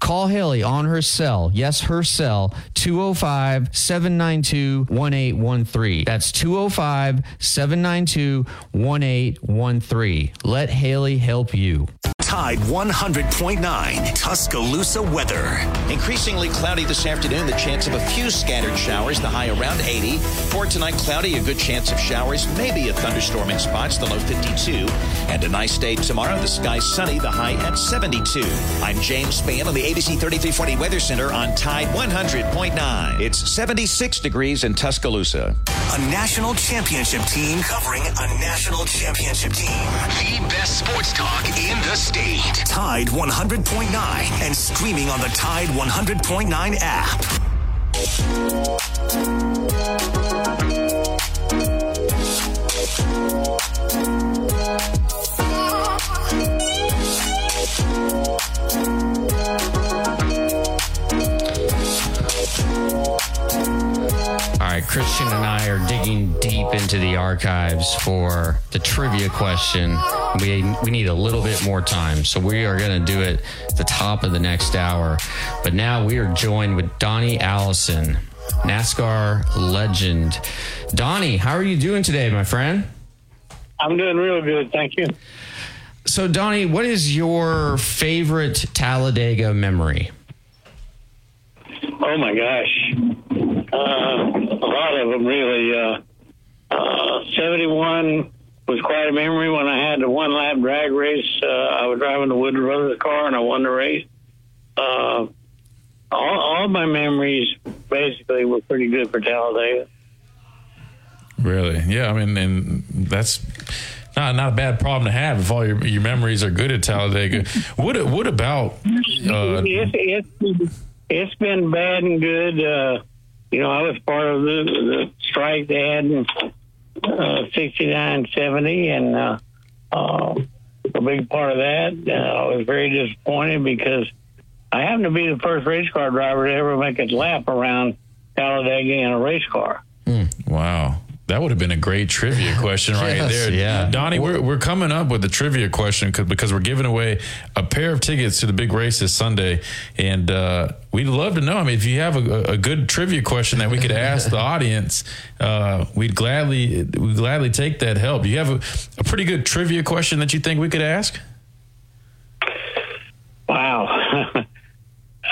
Call Haley on her cell. Yes, her cell, 205 792 1813. That's 205 792 1813. Let Haley help you. Tide 100.9 Tuscaloosa weather. Increasingly cloudy this afternoon, the chance of a few scattered showers, the high around 80. For tonight, cloudy, a good chance of showers, maybe a thunderstorm in spots, the low 52. And a nice day tomorrow, the sky sunny, the high at 72. I'm James Spann on the ABC 3340 Weather Center on Tide 100.9. It's 76 degrees in Tuscaloosa. A national championship team covering a national championship team. The best sports talk in the state. Tide 100.9 and streaming on the Tide 100.9 app. All right, Christian and I are digging deep into the archives for the trivia question. We we need a little bit more time, so we are going to do it at the top of the next hour. But now we are joined with Donnie Allison, NASCAR legend. Donnie, how are you doing today, my friend? I'm doing real good, thank you. So, Donnie, what is your favorite Talladega memory? Oh my gosh, uh, a lot of them really. Uh, uh, Seventy-one was quite a memory when I had the one-lap drag race. Uh, I was driving the Wood Brothers car and I won the race. Uh, all, all my memories basically were pretty good for Talladega. Really? Yeah. I mean, and that's not not a bad problem to have if all your your memories are good at Talladega. what what about? Uh, it's, it's, it's been bad and good. Uh, you know, I was part of the, the strike they had in uh, 69, 70, and uh, uh, a big part of that. Uh, I was very disappointed because I happened to be the first race car driver to ever make a lap around Talladega in a race car. wow. That would have been a great trivia question right Yes, there. yeah. Donnie, we're, we're coming up with a trivia question because we're giving away a pair of tickets to the big race this Sunday. And uh, we'd love to know. I mean, if you have a, a good trivia question that we could ask the audience, uh, we'd gladly we'd gladly take that help. You have a, a pretty good trivia question that you think we could ask? Wow.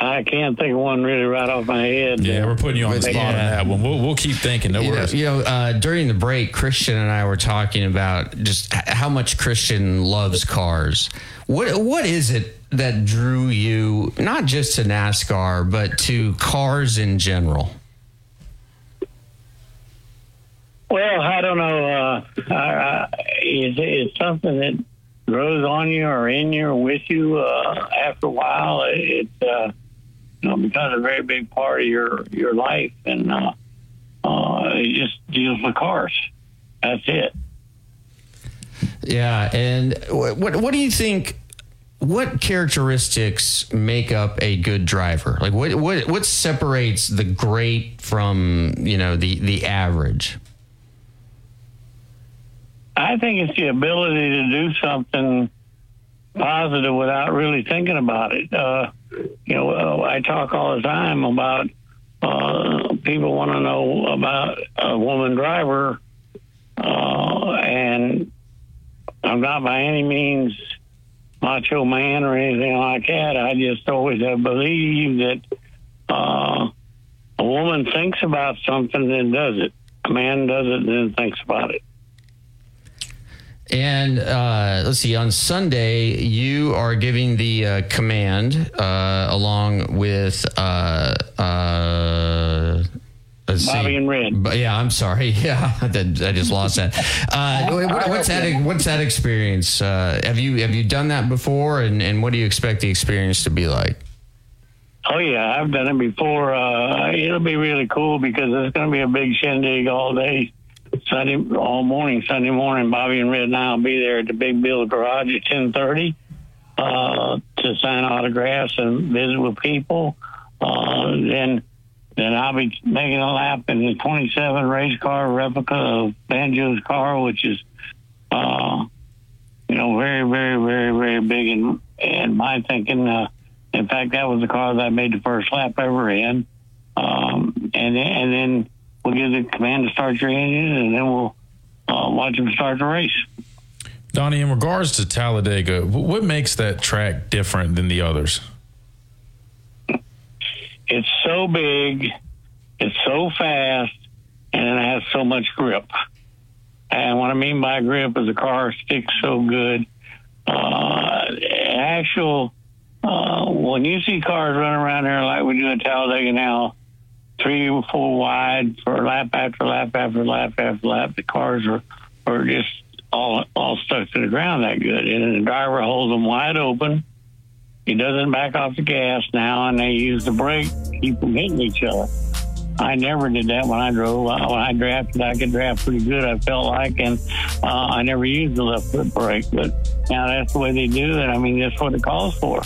I can't think of one really right off my head. Yeah, we're putting you on the spot on that one. We'll, we'll keep thinking. No you know, worries. you know uh, during the break, Christian and I were talking about just how much Christian loves cars. What what is it that drew you not just to NASCAR but to cars in general? Well, I don't know. Uh, I, I, it's, it's something that grows on you or in you or with you uh, after a while. It uh, you know becomes a very big part of your your life, and uh, uh, it just deals with cars. That's it. Yeah, and what what do you think? What characteristics make up a good driver? Like what what what separates the great from you know the the average? I think it's the ability to do something positive without really thinking about it. Uh, you know, uh, I talk all the time about uh, people want to know about a woman driver, uh, and I'm not by any means macho man or anything like that. I just always have believed that uh, a woman thinks about something and does it. A man does it and then thinks about it. And uh, let's see, on Sunday, you are giving the uh, command uh, along with. Uh, uh, Bobby and Red. But yeah, I'm sorry. Yeah, I just lost that. Uh, what- what's that? What's that experience? Uh, have you have you done that before? And, and what do you expect the experience to be like? Oh yeah, I've done it before. Uh, it'll be really cool because it's going to be a big shindig all day, Sunday, all morning, Sunday morning. Bobby and Red and I'll be there at the Big Bill Garage at ten thirty uh, to sign autographs and visit with people. Uh, then, then I'll be making a lap in the twenty-seven race car replica of Banjo's car, which is, uh, you know, very, very, very, very big in in my thinking. Uh, in fact, that was the car that I made the first lap ever in. Um, and and then we'll give the command to start your engine, and then we'll uh, watch them start the race. Donnie, in regards to Talladega, what makes that track different than the others? It's so big, it's so fast, and it has so much grip. And what I mean by grip is the car sticks so good. Uh, actual, uh, when you see cars running around there like we do at Talladega now, three or four wide for lap after lap after lap after lap, the cars are, are just all all stuck to the ground that good. And the driver holds them wide open. He doesn't back off the gas now, and they use the brake to keep from hitting each other. I never did that when I drove. When I drafted, I could draft pretty good, I felt like, and uh, I never used the left foot brake. But now that's the way they do it. I mean, that's what it calls for.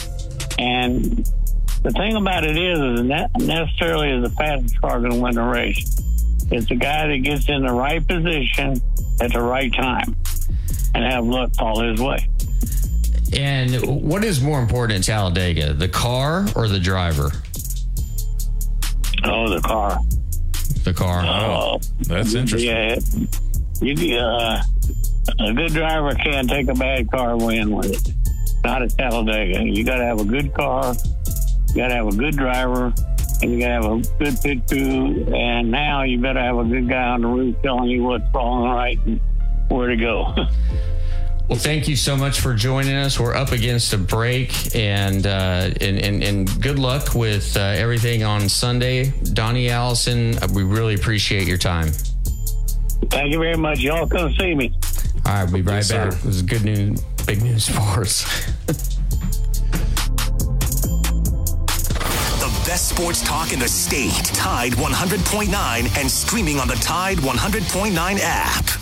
And the thing about it is, is not necessarily is the fastest car going to win the race. It's the guy that gets in the right position at the right time and have luck fall his way. And what is more important at Talladega, the car or the driver? Oh, the car. The car. Oh, that's interesting. Yeah, you uh, a good driver can't take a bad car and win with it. Not at Talladega. You got to have a good car. You got to have a good driver, and you got to have a good pit crew. And now you better have a good guy on the roof telling you what's wrong and right and where to go. Well, thank you so much for joining us. We're up against a break, and uh, and, and and good luck with uh, everything on Sunday, Donnie Allison. uh, We really appreciate your time. Thank you very much. Y'all come see me. All right, we'll be right Yes, back. sir. This is good news, big news for The best sports talk in the state. Tide 100.9 and streaming on the Tide 100.9 app.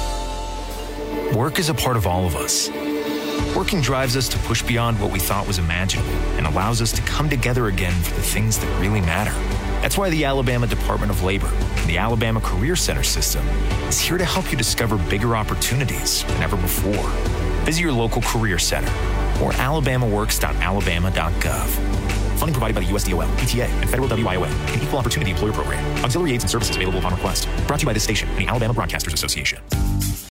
Work is a part of all of us. Working drives us to push beyond what we thought was imaginable and allows us to come together again for the things that really matter. That's why the Alabama Department of Labor and the Alabama Career Center system is here to help you discover bigger opportunities than ever before. Visit your local career center or alabamaworks.alabama.gov. Funding provided by the USDOL, PTA, and Federal WIOA, an equal opportunity employer program. Auxiliary aids and services available upon request. Brought to you by this station and the Alabama Broadcasters Association.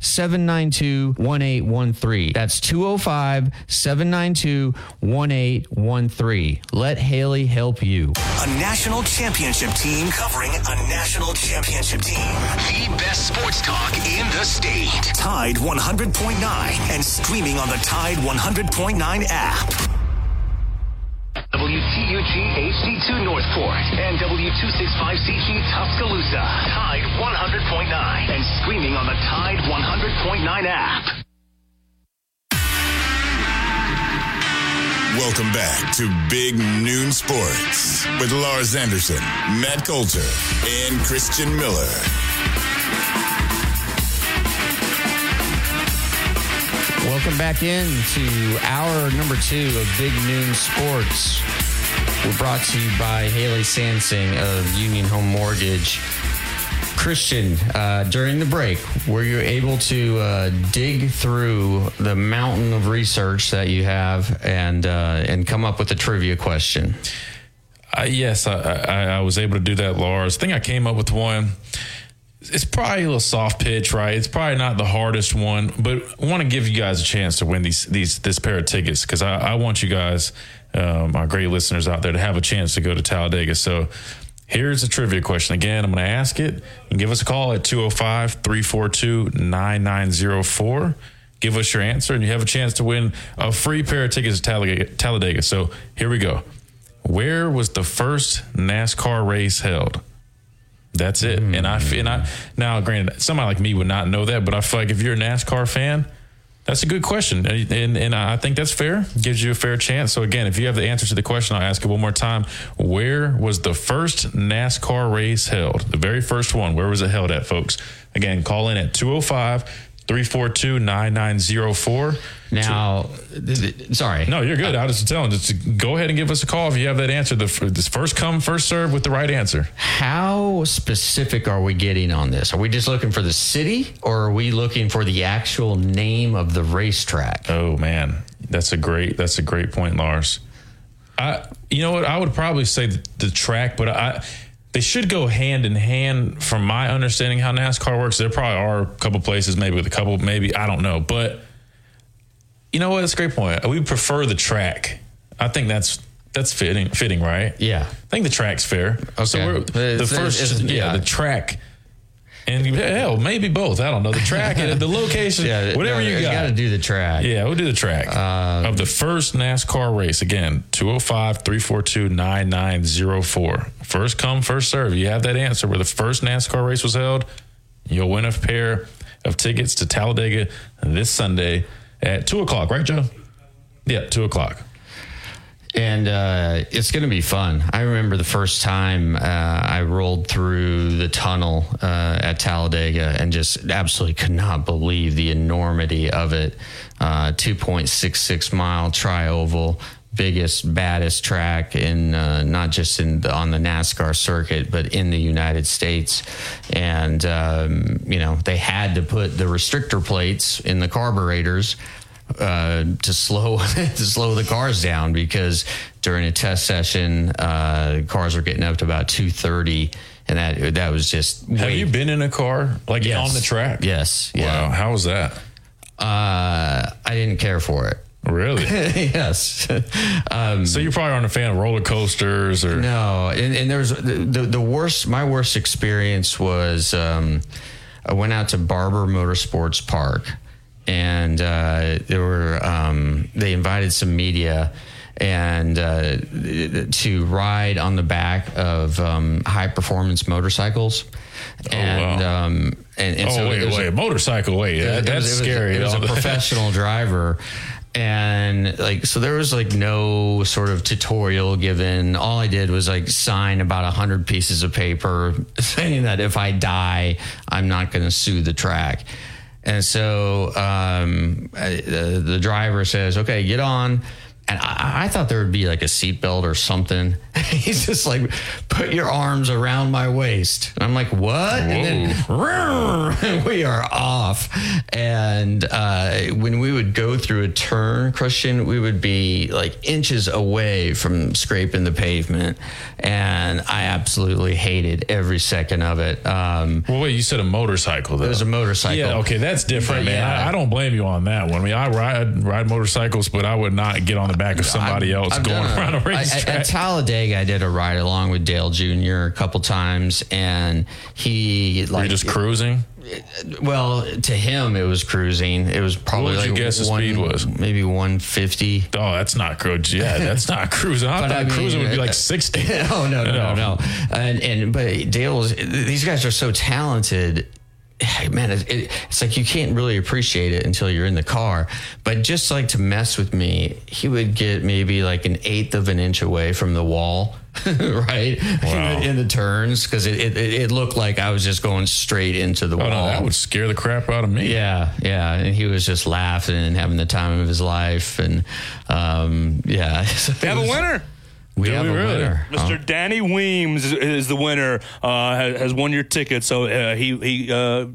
792 1813. That's 205 792 1813. Let Haley help you. A national championship team covering a national championship team. The best sports talk in the state. Tide 100.9 and streaming on the Tide 100.9 app. WTUG HD2 Northport and W265CG Tuscaloosa. Tide 100.9 and streaming on the Tide 100.9 app. Welcome back to Big Noon Sports with Lars Anderson, Matt Coulter, and Christian Miller. Welcome back in to hour number two of Big Noon Sports. We're brought to you by Haley Sansing of Union Home Mortgage. Christian, uh, during the break, were you able to uh, dig through the mountain of research that you have and uh, and come up with a trivia question? Uh, yes, I, I, I was able to do that, Lars. I think I came up with one it's probably a little soft pitch, right? It's probably not the hardest one, but I want to give you guys a chance to win these these this pair of tickets because I, I, want you guys, um, my great listeners out there, to have a chance to go to Talladega. So here's a trivia question. Again, I'm going to ask it. and give us a call at 205 342 9904. Give us your answer, and you have a chance to win a free pair of tickets to Talladega. So here we go. Where was the first NASCAR race held? That's it. Mm. And I and I now, granted, somebody like me would not know that, but I feel like if you're a NASCAR fan, that's a good question, and, and, and I think that's fair. Gives you a fair chance. So again, if you have the answer to the question, I'll ask it one more time. Where was the first NASCAR race held? The very first one. Where was it held at, folks? Again, call in at 205 342 9904. Now, sorry. No, you're good. I was just telling, just go ahead and give us a call if you have that answer. The first come, first serve with the right answer. How specific are we getting on this? Are we just looking for the city or are we looking for the actual name of the racetrack? Oh, man. That's a great, that's a great point, Lars. I, you know what? I would probably say the, the track, but I, they should go hand in hand from my understanding how NASCAR works. There probably are a couple places, maybe with a couple, maybe I don't know, but you know what? That's a great point. We prefer the track. I think that's that's fitting, fitting, right? Yeah. I think the track's fair. Okay. So we're, the It's- first, it's- yeah, yeah. the track, and hell, maybe both. I don't know the track, and the location, Yeah, whatever no, you you got. gotta do the track. Yeah, we'll do the track um, of the first NASCAR race. Again, 205 342 9904. First come, first serve. You have that answer where the first NASCAR race was held. You'll win a pair of tickets to Talladega this Sunday at 2 o'clock, right, Joe? Yeah, 2 o'clock. And uh, it's going to be fun. I remember the first time uh, I rolled through the tunnel uh, at Talladega and just absolutely could not believe the enormity of it. Uh, 2.66 mile tri oval. Biggest, baddest track in uh, not just in the, on the NASCAR circuit, but in the United States. And um, you know they had to put the restrictor plates in the carburetors uh, to slow to slow the cars down because during a test session, uh, cars were getting up to about two thirty, and that that was just. Have you been in a car like Yes. on the track? Yes. Wow. How was that? Uh, I didn't care for it. Really? yes. Um, so you probably aren't a fan of roller coasters or no, and, and there was the, the the worst. My worst experience was um, I went out to Barber Motorsports Park, and uh, there were um, they invited some media and uh, to ride on the back of um, high performance motorcycles. And um, and, and oh so wait, it was a- wait, motorcycle. Wait, it that, that's it was- scary. It was a professional driver. And like, so there was like no sort of tutorial given. All I did was like sign about a hundred pieces of paper saying that if I die, I'm not going to sue the track. And so um, uh, the, the driver says, "Okay, get on." And I, I thought there would be like a seatbelt or something. He's just like, "Put your arms around my waist." And I'm like, "What?" And then we are off. And uh, when we would go through a turn, Christian, we would be like inches away from scraping the pavement. And I absolutely hated every second of it. Um, well, wait, you said a motorcycle. Though. It was a motorcycle. Yeah, okay, that's different, But man. yeah. I, I don't blame you on that one. I mean, I ride ride motorcycles, but I would not get on the back of somebody I've- else I've going done around a At, racetrack. at Talladega, I did a ride along with Dale Jr. a couple times, and he like Were you just cruising. Well, to him, it was cruising. It was probably What would you like guess the speed was? Maybe one fifty. Oh, that's not good. Yeah, that's not cruising. I thought I mean, cruising would be uh, like sixty. oh no, no, no, no. And and but Dale's these guys are so talented. Man, it, it, it's like you can't really appreciate it until you're in the car. But just like to mess with me, he would get maybe like an eighth of an inch away from the wall, right? In, the, in the turns, because it, it, it looked like I was just going straight into the Oh wall. no, that would scare the crap out of me. Yeah, yeah, and he was just laughing and having the time of his life, and um, yeah. So have a winner. We have a winner. Mr. Danny Weems is, is the winner. Uh, has, has won your ticket. So uh, he he uh,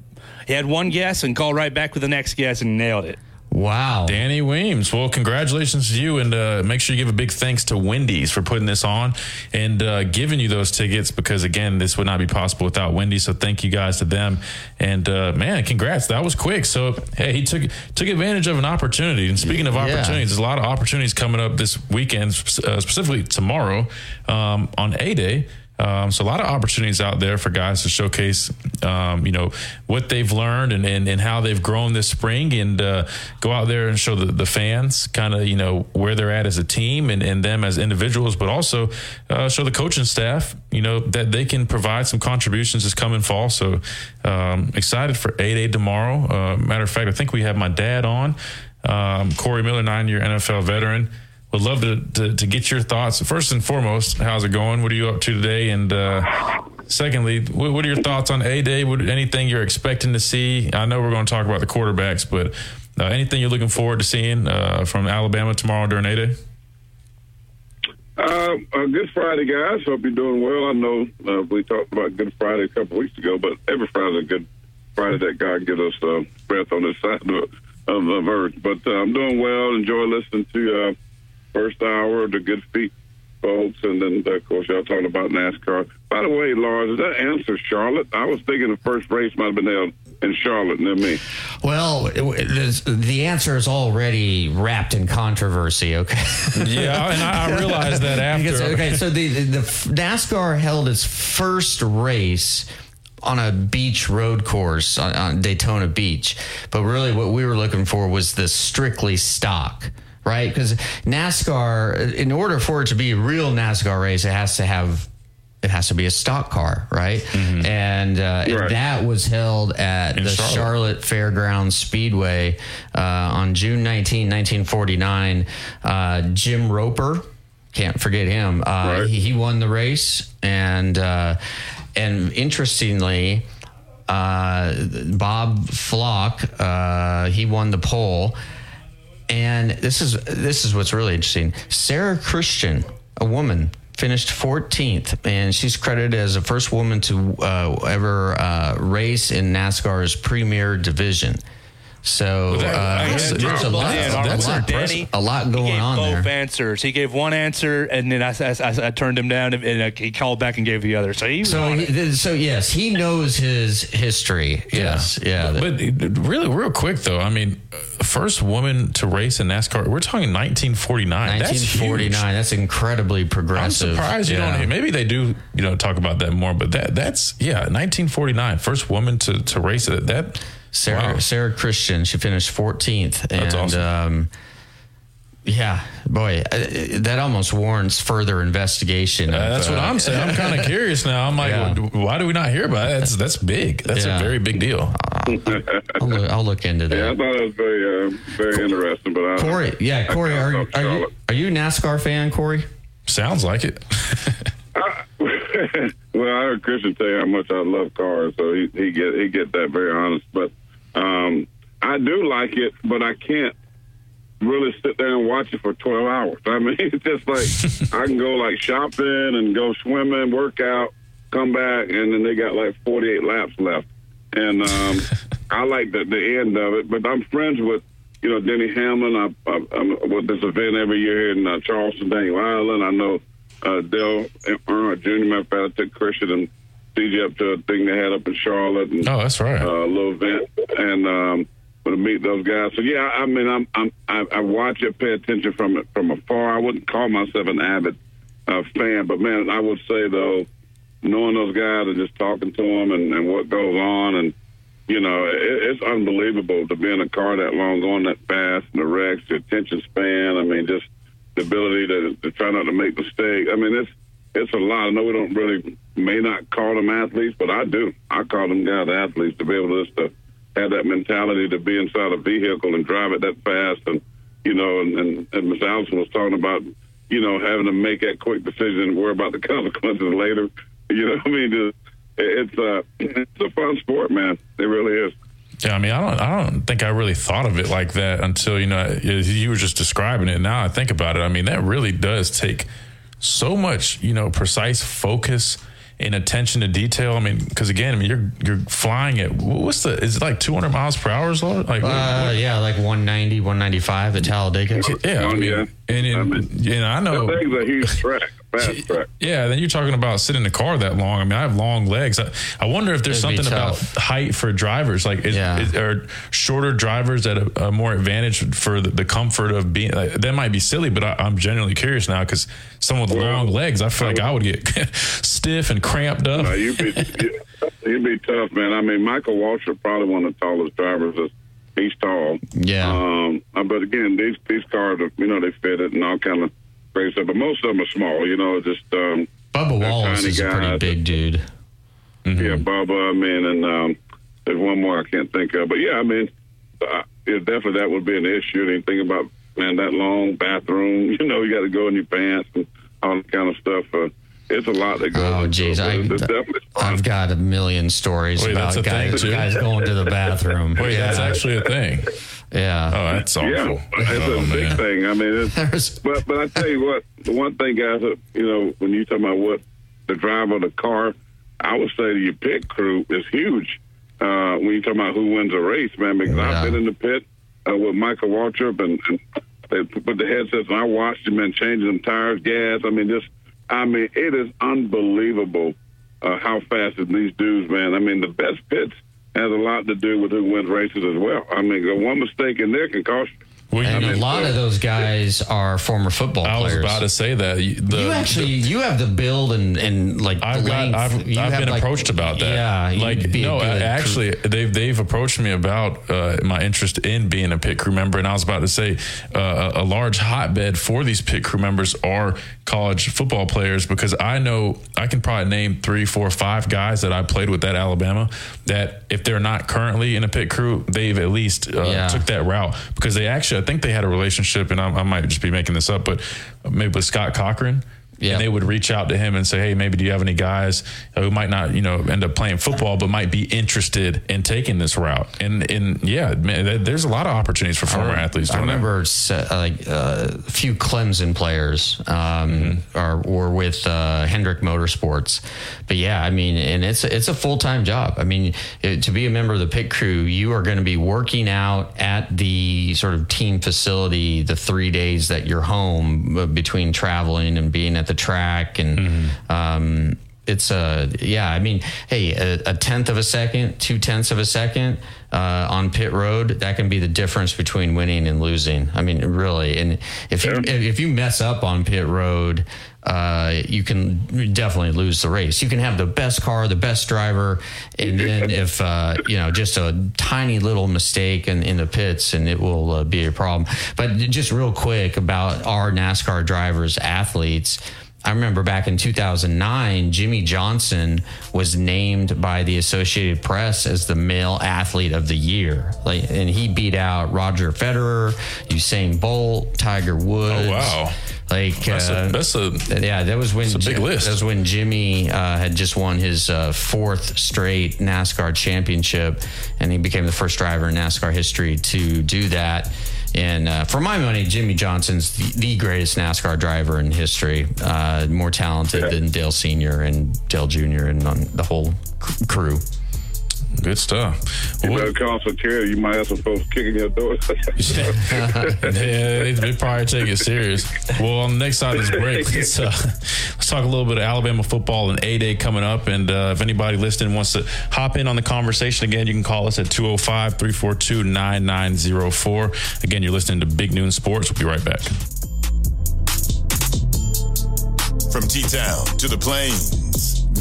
he had one guess and called right back with the next guess and nailed it. Wow. Danny Weems. Well, congratulations to you. And uh, make sure you give a big thanks to Wendy's for putting this on and uh, giving you those tickets because, again, this would not be possible without Wendy's. So thank you guys to them. And uh, man, congrats. That was quick. So, hey, he took took advantage of an opportunity. And speaking of Yeah. opportunities, there's a lot of opportunities coming up this weekend, uh, specifically tomorrow um, on A Day. Um, so a lot of opportunities out there for guys to showcase, um, you know, what they've learned and, and, and how they've grown this spring and uh, go out there and show the, the fans kind of, you know, where they're at as a team and, and them as individuals, but also uh, show the coaching staff, you know, that they can provide some contributions this coming fall. So um, excited for A Day tomorrow. Uh, matter of fact, I think we have my dad on, um, Corey Miller, nine year NFL veteran. Would love to, to to get your thoughts. First and foremost, how's it going? What are you up to today? And uh, secondly, what, what are your thoughts on A Day? What, anything you're expecting to see? I know we're going to talk about the quarterbacks, but uh, anything you're looking forward to seeing uh, from Alabama tomorrow during A Day? Uh, uh, Good Friday, guys. Hope you're doing well. I know uh, we talked about Good Friday a couple weeks ago, but every Friday's a good Friday that God gives us uh, breath on this side of, of, of earth. But uh, I'm doing well. Enjoy listening to uh, first hour of the Good Feet folks, and then of course y'all talking about NASCAR. By the way, Lars, does that answer Charlotte? I was thinking the first race might have been held in Charlotte than me. Well, it- it- the answer is already wrapped in controversy. Okay. Yeah, and I, I realized that after. Because, okay, so the, the, the NASCAR held its first race on a beach road course on, on Daytona Beach, but really what we were looking for was the strictly stock. Right, because NASCAR, in order for it to be a real NASCAR race, it has to have it has to be a stock car, right? And uh, Right. that was held at In the Charlotte. Charlotte Fairgrounds Speedway uh, on June 19, 1949. Uh, Jim Roper, can't forget him. Uh, he, he won the race, and uh, and interestingly, uh, Bob Flock, uh, he won the pole. And this is this is what's really interesting. Sara Christian, a woman, finished 14th, and she's credited as the first woman to uh, ever uh, race in NASCAR's premier division. So Well, uh, I there's, there's a lot, with that. that's Danny, a lot he going gave on both there. answers. He gave one answer, and then I, I, I- I turned him down, and, and he called back and gave the other. So he was So, he, so yes, he knows his history. Yes, yeah. But it- really, real quick though, I mean, uh, first woman to race in NASCAR. We're talking 1949. That's huge. 1949. That's incredibly progressive. I'm progressive. surprised you don't. Maybe they do, you know, talk about that more. But that that's yeah, 1949, first woman to to race it. That Sara wow. Sara Christian. She finished 14th. That's and, awesome. Um, yeah, boy, uh, that almost warrants further investigation. Uh, of, that's what uh, I'm saying. I'm kind of curious now. I'm like, Yeah. why do we not hear about it? That's that's big. That's Yeah. a very big deal. I'll look, I'll look into that. Yeah, I thought it was very, uh, very interesting. But I, Corey, yeah, Corey, kinda are, are you are you a NASCAR fan, Corey? Sounds like it. well, I heard Christian tell you how much I love cars, so he he get he get that very honest. But um, I do like it, but I can't really sit there and watch it for twelve hours. I mean, it's just like I can go like shopping and go swimming, work out, come back, and then they got like forty eight laps left, and um, I like the the end of it. But I'm friends with. You know, Denny Hamlin, I, I, I'm with this event every year here in uh, Charleston, Daniel Island. I know uh, Dale Earnhardt Jr. Matter of fact, I took Christian and CJ up to a thing they had up in Charlotte. And, Oh, that's right. Uh, a little event, and um, to meet those guys. So yeah, I mean, I'm, I'm I, I watch it, pay attention from it from afar. I wouldn't call myself an avid uh, fan, but man, I would say though, knowing those guys and just talking to them and, and what goes on and you know, it, it's unbelievable to be in a car that long, going that fast, and the wrecks, the attention span. I mean, just the ability to, to try not to make mistakes. I mean, it's it's a lot. I know we don't really may not call them athletes, but I do. I call them guys athletes to be able to to have that mentality to be inside a vehicle and drive it that fast, and you know, and and, and Miss Allison was talking about, you know, having to make that quick decision and worry about the consequences later. You know, what I mean, just it's a it's a fun sport, man. It really is. Yeah, I mean, I don't, I don't think I really thought of it like that until you know you were just describing it. Now I think about it. I mean, that really does take so much, you know, precise focus and attention to detail. I mean, because again, I mean, you're you're flying at what's the? Is it like 200 miles per hour? Lord? Like, what- Uh, yeah, like 190, 195 at Talladega. yeah, I mean, yeah. and, and you know, I know. That thing's a huge track, fast track. Yeah, then you're talking about sitting in the car that long. I mean, I have long legs. I, I wonder if there's It'd something about height for drivers. Like, is, Yeah. is, are shorter drivers at a, a more advantage for the, the comfort of being? Like, that might be silly, but I, I'm genuinely curious now because someone with long legs, I feel like I would get stiff and cramped up. No, you'd be you- you'd be tough, man. I mean, Michael Waltrip probably one of the tallest drivers. Is, he's tall. Yeah. Um, uh, but again, these these cars, are, you know, they fit it and all kind of crazy stuff. But most of them are small. You know, just um, Bubba Wallace tiny is a pretty guys. big dude. Yeah, Bubba. I mean, and um, there's one more I can't think of. But yeah, I mean, uh, yeah, definitely that would be an issue. Anything about man that long bathroom? You know, you got to go in your pants and all that kind of stuff. Uh, it's a lot that goes. Oh, into geez, I, it's definitely I've got a million stories Wait, about that's a thing, guys, guys going to the bathroom. Wait, that's actually a thing. Yeah. Oh, that's awful. Yeah, it's Oh, a big thing. I mean, it's, but but I tell you what, the one thing, guys, that you know, when you talk about what the driver of the car, I would say to your pit crew is huge. Uh, when you talk about who wins a race, man, because I've been in the pit uh, with Michael Waltrip and, and they put the headsets and I watched him and changing them tires, gas. I mean, just I mean, it is unbelievable uh, how fast these dudes, man. I mean, the best pits has a lot to do with who wins races as well. I mean, the one mistake in there can cost you. And a lot of those guys are former football players. I was about to say that. The, you actually you have the build and and like I've the got, length. I've, You I've been like- approached about that. Yeah, like no, good crew- actually, they've they've approached me about uh, my interest in being a pit crew member, and I was about to say uh, a a large hotbed for these pit crew members are college football players because I know I can probably name three, four, five guys that I played with at Alabama that if they're not currently in a pit crew, they've at least uh, Yeah. took that route because they actually I think they had a relationship, and I, I might just be making this up, but maybe with Scott Cochran. Yeah. And they would reach out to him and say, "Hey, maybe do you have any guys who might not, you know, end up playing football, but might be interested in taking this route?" And and yeah, man, there's a lot of opportunities for former athletes. I doing that. remember uh, like uh, a few Clemson players um, Mm-hmm. are were with uh, Hendrick Motorsports, but yeah, I mean, and it's it's a full time job. I mean, it, to be a member of the pit crew, you are going to be working out at the sort of team facility the three days that you're home uh, between traveling and being at the track and. Mm-hmm. Um, it's a yeah. I mean, hey, a, a tenth of a second, two tenths of a second uh, on pit road that can be the difference between winning and losing. I mean, really. And if you if you mess up on pit road, uh, you can definitely lose the race. You can have the best car, the best driver, and then if uh, you know just a tiny little mistake in, in the pits, and it will uh, be a problem. But just real quick about our NASCAR drivers, athletes. I remember back in 2009, Jimmie Johnson was named by the Associated Press as the male athlete of the year. Like, and he beat out Roger Federer, Usain Bolt, Tiger Woods. Oh, wow. Like That's a- uh, that's a- yeah. That was when a big Jim- list. That was when Jimmie uh, had just won his uh, fourth straight NASCAR championship, and he became the first driver in NASCAR history to do that. And uh, for my money, Jimmie Johnson's the, the greatest NASCAR driver in history. Uh, more talented than Dale Senior and Dale Junior and on the whole c- crew. Good stuff. You better call security. You might have some folks kicking your door. yeah, they, they probably take it serious. Well, on the next side of this break, let's, uh, let's talk a little bit of Alabama football and A Day coming up. And uh, if anybody listening wants to hop in on the conversation again, you can call us at 205 342 9904. Again, you're listening to Big Noon Sports. We'll be right back. From T Town to the Plains,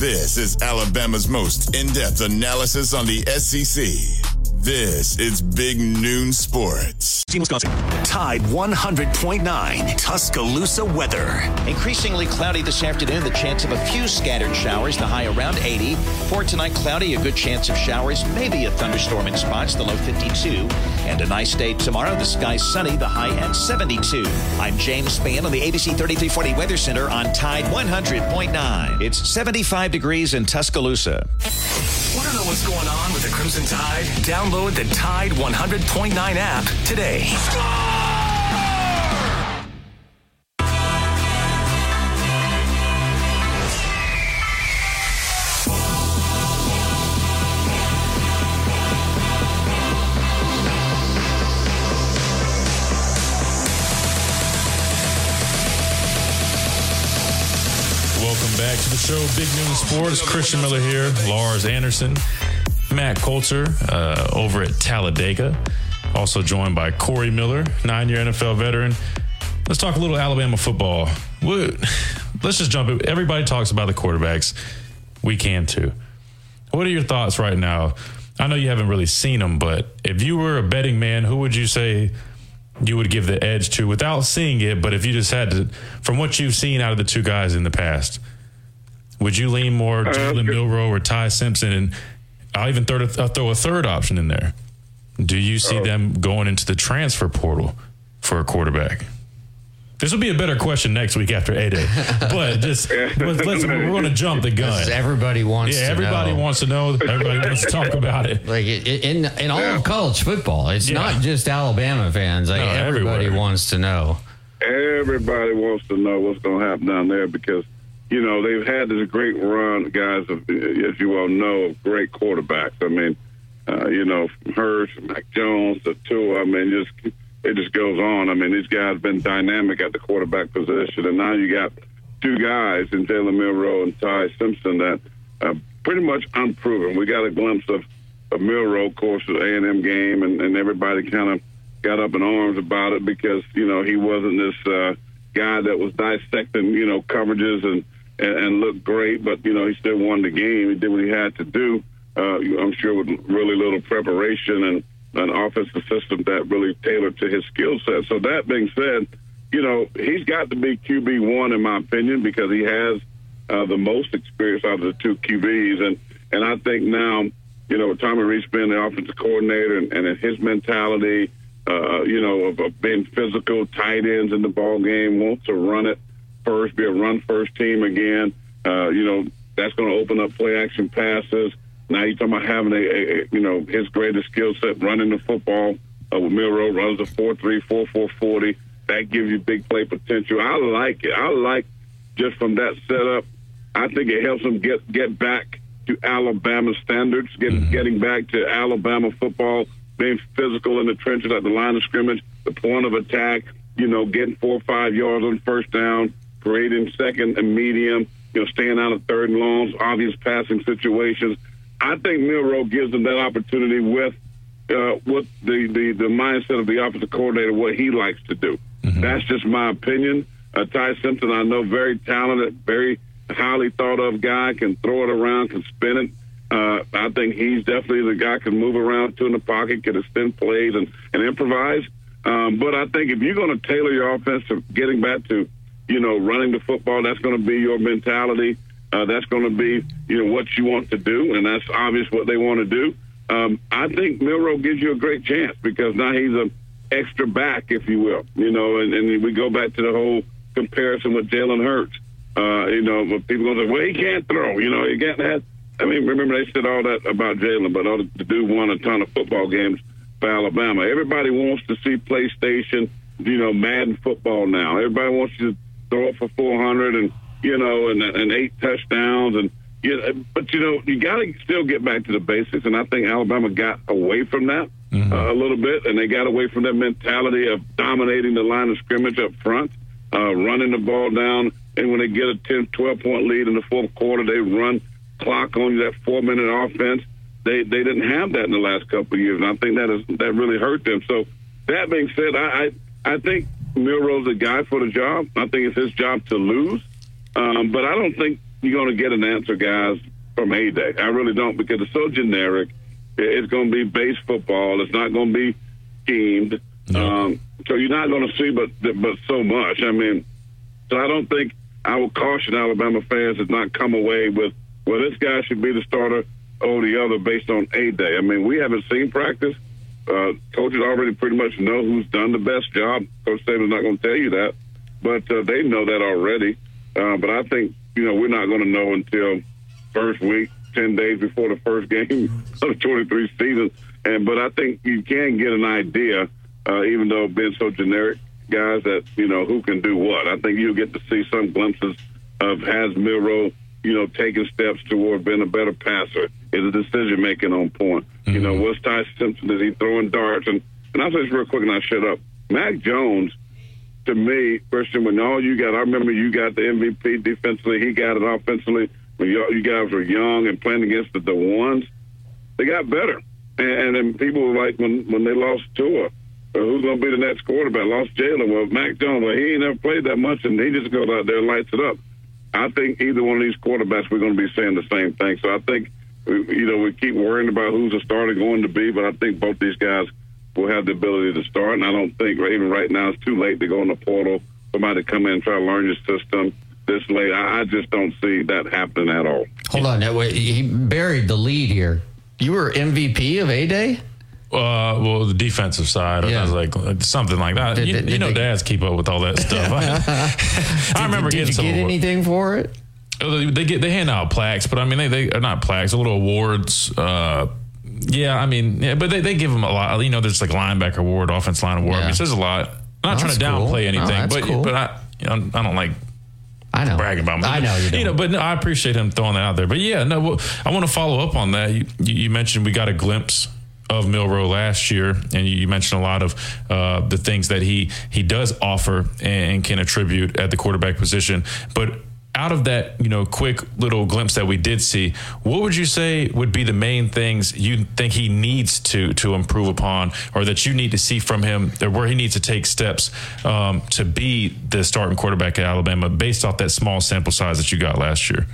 this is Alabama's most in depth analysis on the SEC. This is Big Noon Sports. Team Wisconsin. Tide 100.9 Tuscaloosa weather. Increasingly cloudy this afternoon, the chance of a few scattered showers, the high around 80. For tonight, cloudy, a good chance of showers, maybe a thunderstorm in spots, the low 52. And a nice day tomorrow, the sky sunny, the high at 72. I'm James Spann on the ABC 3340 Weather Center on Tide 100.9. It's 75 degrees in Tuscaloosa. Want to know what's going on with the Crimson Tide? Download the Tide 100.9 app today. Welcome back to the show, Big Noon Sports. Christian Miller here, Lars Anderson, Matt Coulter uh, over at Talladega. Also joined by Corey Miller, nine year NFL veteran. Let's talk a little Alabama football. What- Let's just jump in. Everybody talks about the quarterbacks. We can too. What are your thoughts right now? I know you haven't really seen them, but if you were a betting man, who would you say you would give the edge to without seeing it? But if you just had to, from what you've seen out of the two guys in the past, would you lean more Jalen Milroe or Ty Simpson? And I'll even throw, I'll throw a third option in there. Do you see oh. them going into the transfer portal for a quarterback? This will be a better question next week after A Day, but just let's, let's, we're going to jump the gun. Everybody wants. Yeah, to everybody know. wants to know. Everybody wants to talk about it. Like in in all of college football, it's Yeah. not just Alabama fans. Like No, everybody everywhere. wants to know. Everybody wants to know what's going to happen down there because, you know, they've had this great run, guys, of, as you all know, of great quarterbacks. I mean, uh, you know, from Hurts, Mac Jones, the two. I mean, just it just goes on. I mean, these guys have been dynamic at the quarterback position, and now you got two guys in Jalen Milroe and Ty Simpson that are pretty much unproven. We got a glimpse of of Milroe, of course, the A and M game, and, and everybody kind of got up in arms about it because you know he wasn't this uh, guy that was dissecting you know coverages and, and and looked great, but you know he still won the game. He did what he had to do. Uh, I'm sure with really little preparation and an offensive system that really tailored to his skill set. So that being said, you know he's got to be QB one in my opinion because he has uh, the most experience out of the two QBs, and and I think now you know Tommy Rees being the offensive coordinator and, and his mentality uh, you know, of, of being physical, tight ends in the ball game, wants to run it first, be a run first team again. Uh, you know, that's going to open up play action passes. Now you're talking about having a, a, a you know, his greatest skill set running the football. Uh, with Milroe runs a 4-3, 4-4, 40. That gives you big play potential. I like it. I like just from that setup. I think it helps them get get back to Alabama standards, get, mm-hmm. getting back to Alabama football being physical in the trenches at the line of scrimmage, the point of attack, you know, getting four or five yards on first down, creating second and medium, you know, staying out of third and longs, obvious passing situations. I think Milroe gives them that opportunity with uh, with the, the, the mindset of the offensive coordinator, what he likes to do. Mm-hmm. That's just my opinion. Uh, Ty Simpson, I know, very talented, very highly thought of guy, can throw it around, can spin it. Uh, I think he's definitely the guy can move around to in the pocket, can extend plays and, and improvise. Um, but I think if you're going to tailor your offense to getting back to, you know, running the football, that's going to be your mentality. Uh, that's going to be, you know, what you want to do, and that's obvious what they want to do. Um, I think Milroe gives you a great chance because now he's an extra back, if you will, you know, and, and we go back to the whole comparison with Jalen Hurts. Uh, you know, people going to say, well, he can't throw, you know, he can't have I mean, remember they said all that about Jalen, but the dude won a ton of football games for Alabama. Everybody wants to see PlayStation, you know, Madden football now. Everybody wants you to throw it for 400 and, you know, and, and eight touchdowns. And, you know, but, you know, you got to still get back to the basics. And I think Alabama got away from that mm-hmm. uh, a little bit, and they got away from that mentality of dominating the line of scrimmage up front, uh, running the ball down. And when they get a 10, 12 point lead in the fourth quarter, they run clock on that four minute offense. They they didn't have that in the last couple of years, and I think that is that really hurt them. So that being said, I I, I think Milroe's a guy for the job. I think it's his job to lose, um, but I don't think you're going to get an answer, guys, from A Day. I really don't because it's so generic. It's going to be base football. It's not going to be schemed. No. Um, so you're not going to see, but but so much. I mean, so I don't think I would caution Alabama fans to not come away with well, this guy should be the starter over the other based on a day. I mean, we haven't seen practice. Uh, coaches already pretty much know who's done the best job. Coach Saban's not going to tell you that, but uh, they know that already. Uh, but I think you know we're not going to know until first week, ten days before the first game of the 23 season. And but I think you can get an idea, uh, even though being so generic, guys that you know who can do what. I think you'll get to see some glimpses of has Milroe you know, taking steps toward being a better passer? Is the decision making on point? Mm-hmm. You know, what's Ty Simpson? Is he throwing darts? And and I'll say this real quick and I'll shut up. Mac Jones, to me, Christian, when all you got, I remember you got the MVP defensively, he got it offensively. When you, you guys were young and playing against the, the ones, they got better. And, and then people were like, when when they lost Tua, who's going to be the next quarterback? Lost Jalen. Well, Mac Jones, well, he ain't never played that much, and he just goes out there and lights it up. I think either one of these quarterbacks, we're going to be saying the same thing. So I think, you know, we keep worrying about who's the starter going to be, but I think both these guys will have the ability to start. And I don't think even right now it's too late to go in the portal, somebody come in and try to learn your system this late. I, I just don't see that happening at all. Hold on. now, He buried the lead here. You were MVP of A Day? Uh, well, the defensive side, yeah. I was like something like that. Did, you, did, you know, they, dads keep up with all that stuff. I, I remember did, getting. Did you get anything for it? They get they hand out plaques, but I mean they they are not plaques, a little awards. Uh, yeah, I mean, yeah, but they, they give them a lot. You know, there's like linebacker award, offense line award. Yeah. I mean, there's a lot. I'm not trying to downplay cool. anything, but cool. but I you know, I don't like I know. bragging about me. I know you, you know, but no, I appreciate him throwing that out there. But yeah, no, I want to follow up on that. You, you mentioned we got a glimpse of Milroe last year, and you mentioned a lot of uh, the things that he he does offer and can attribute at the quarterback position. But out of that, you know, quick little glimpse that we did see, what would you say would be the main things you think he needs to to improve upon, or that you need to see from him, or where he needs to take steps um, to be the starting quarterback at Alabama, based off that small sample size that you got last year?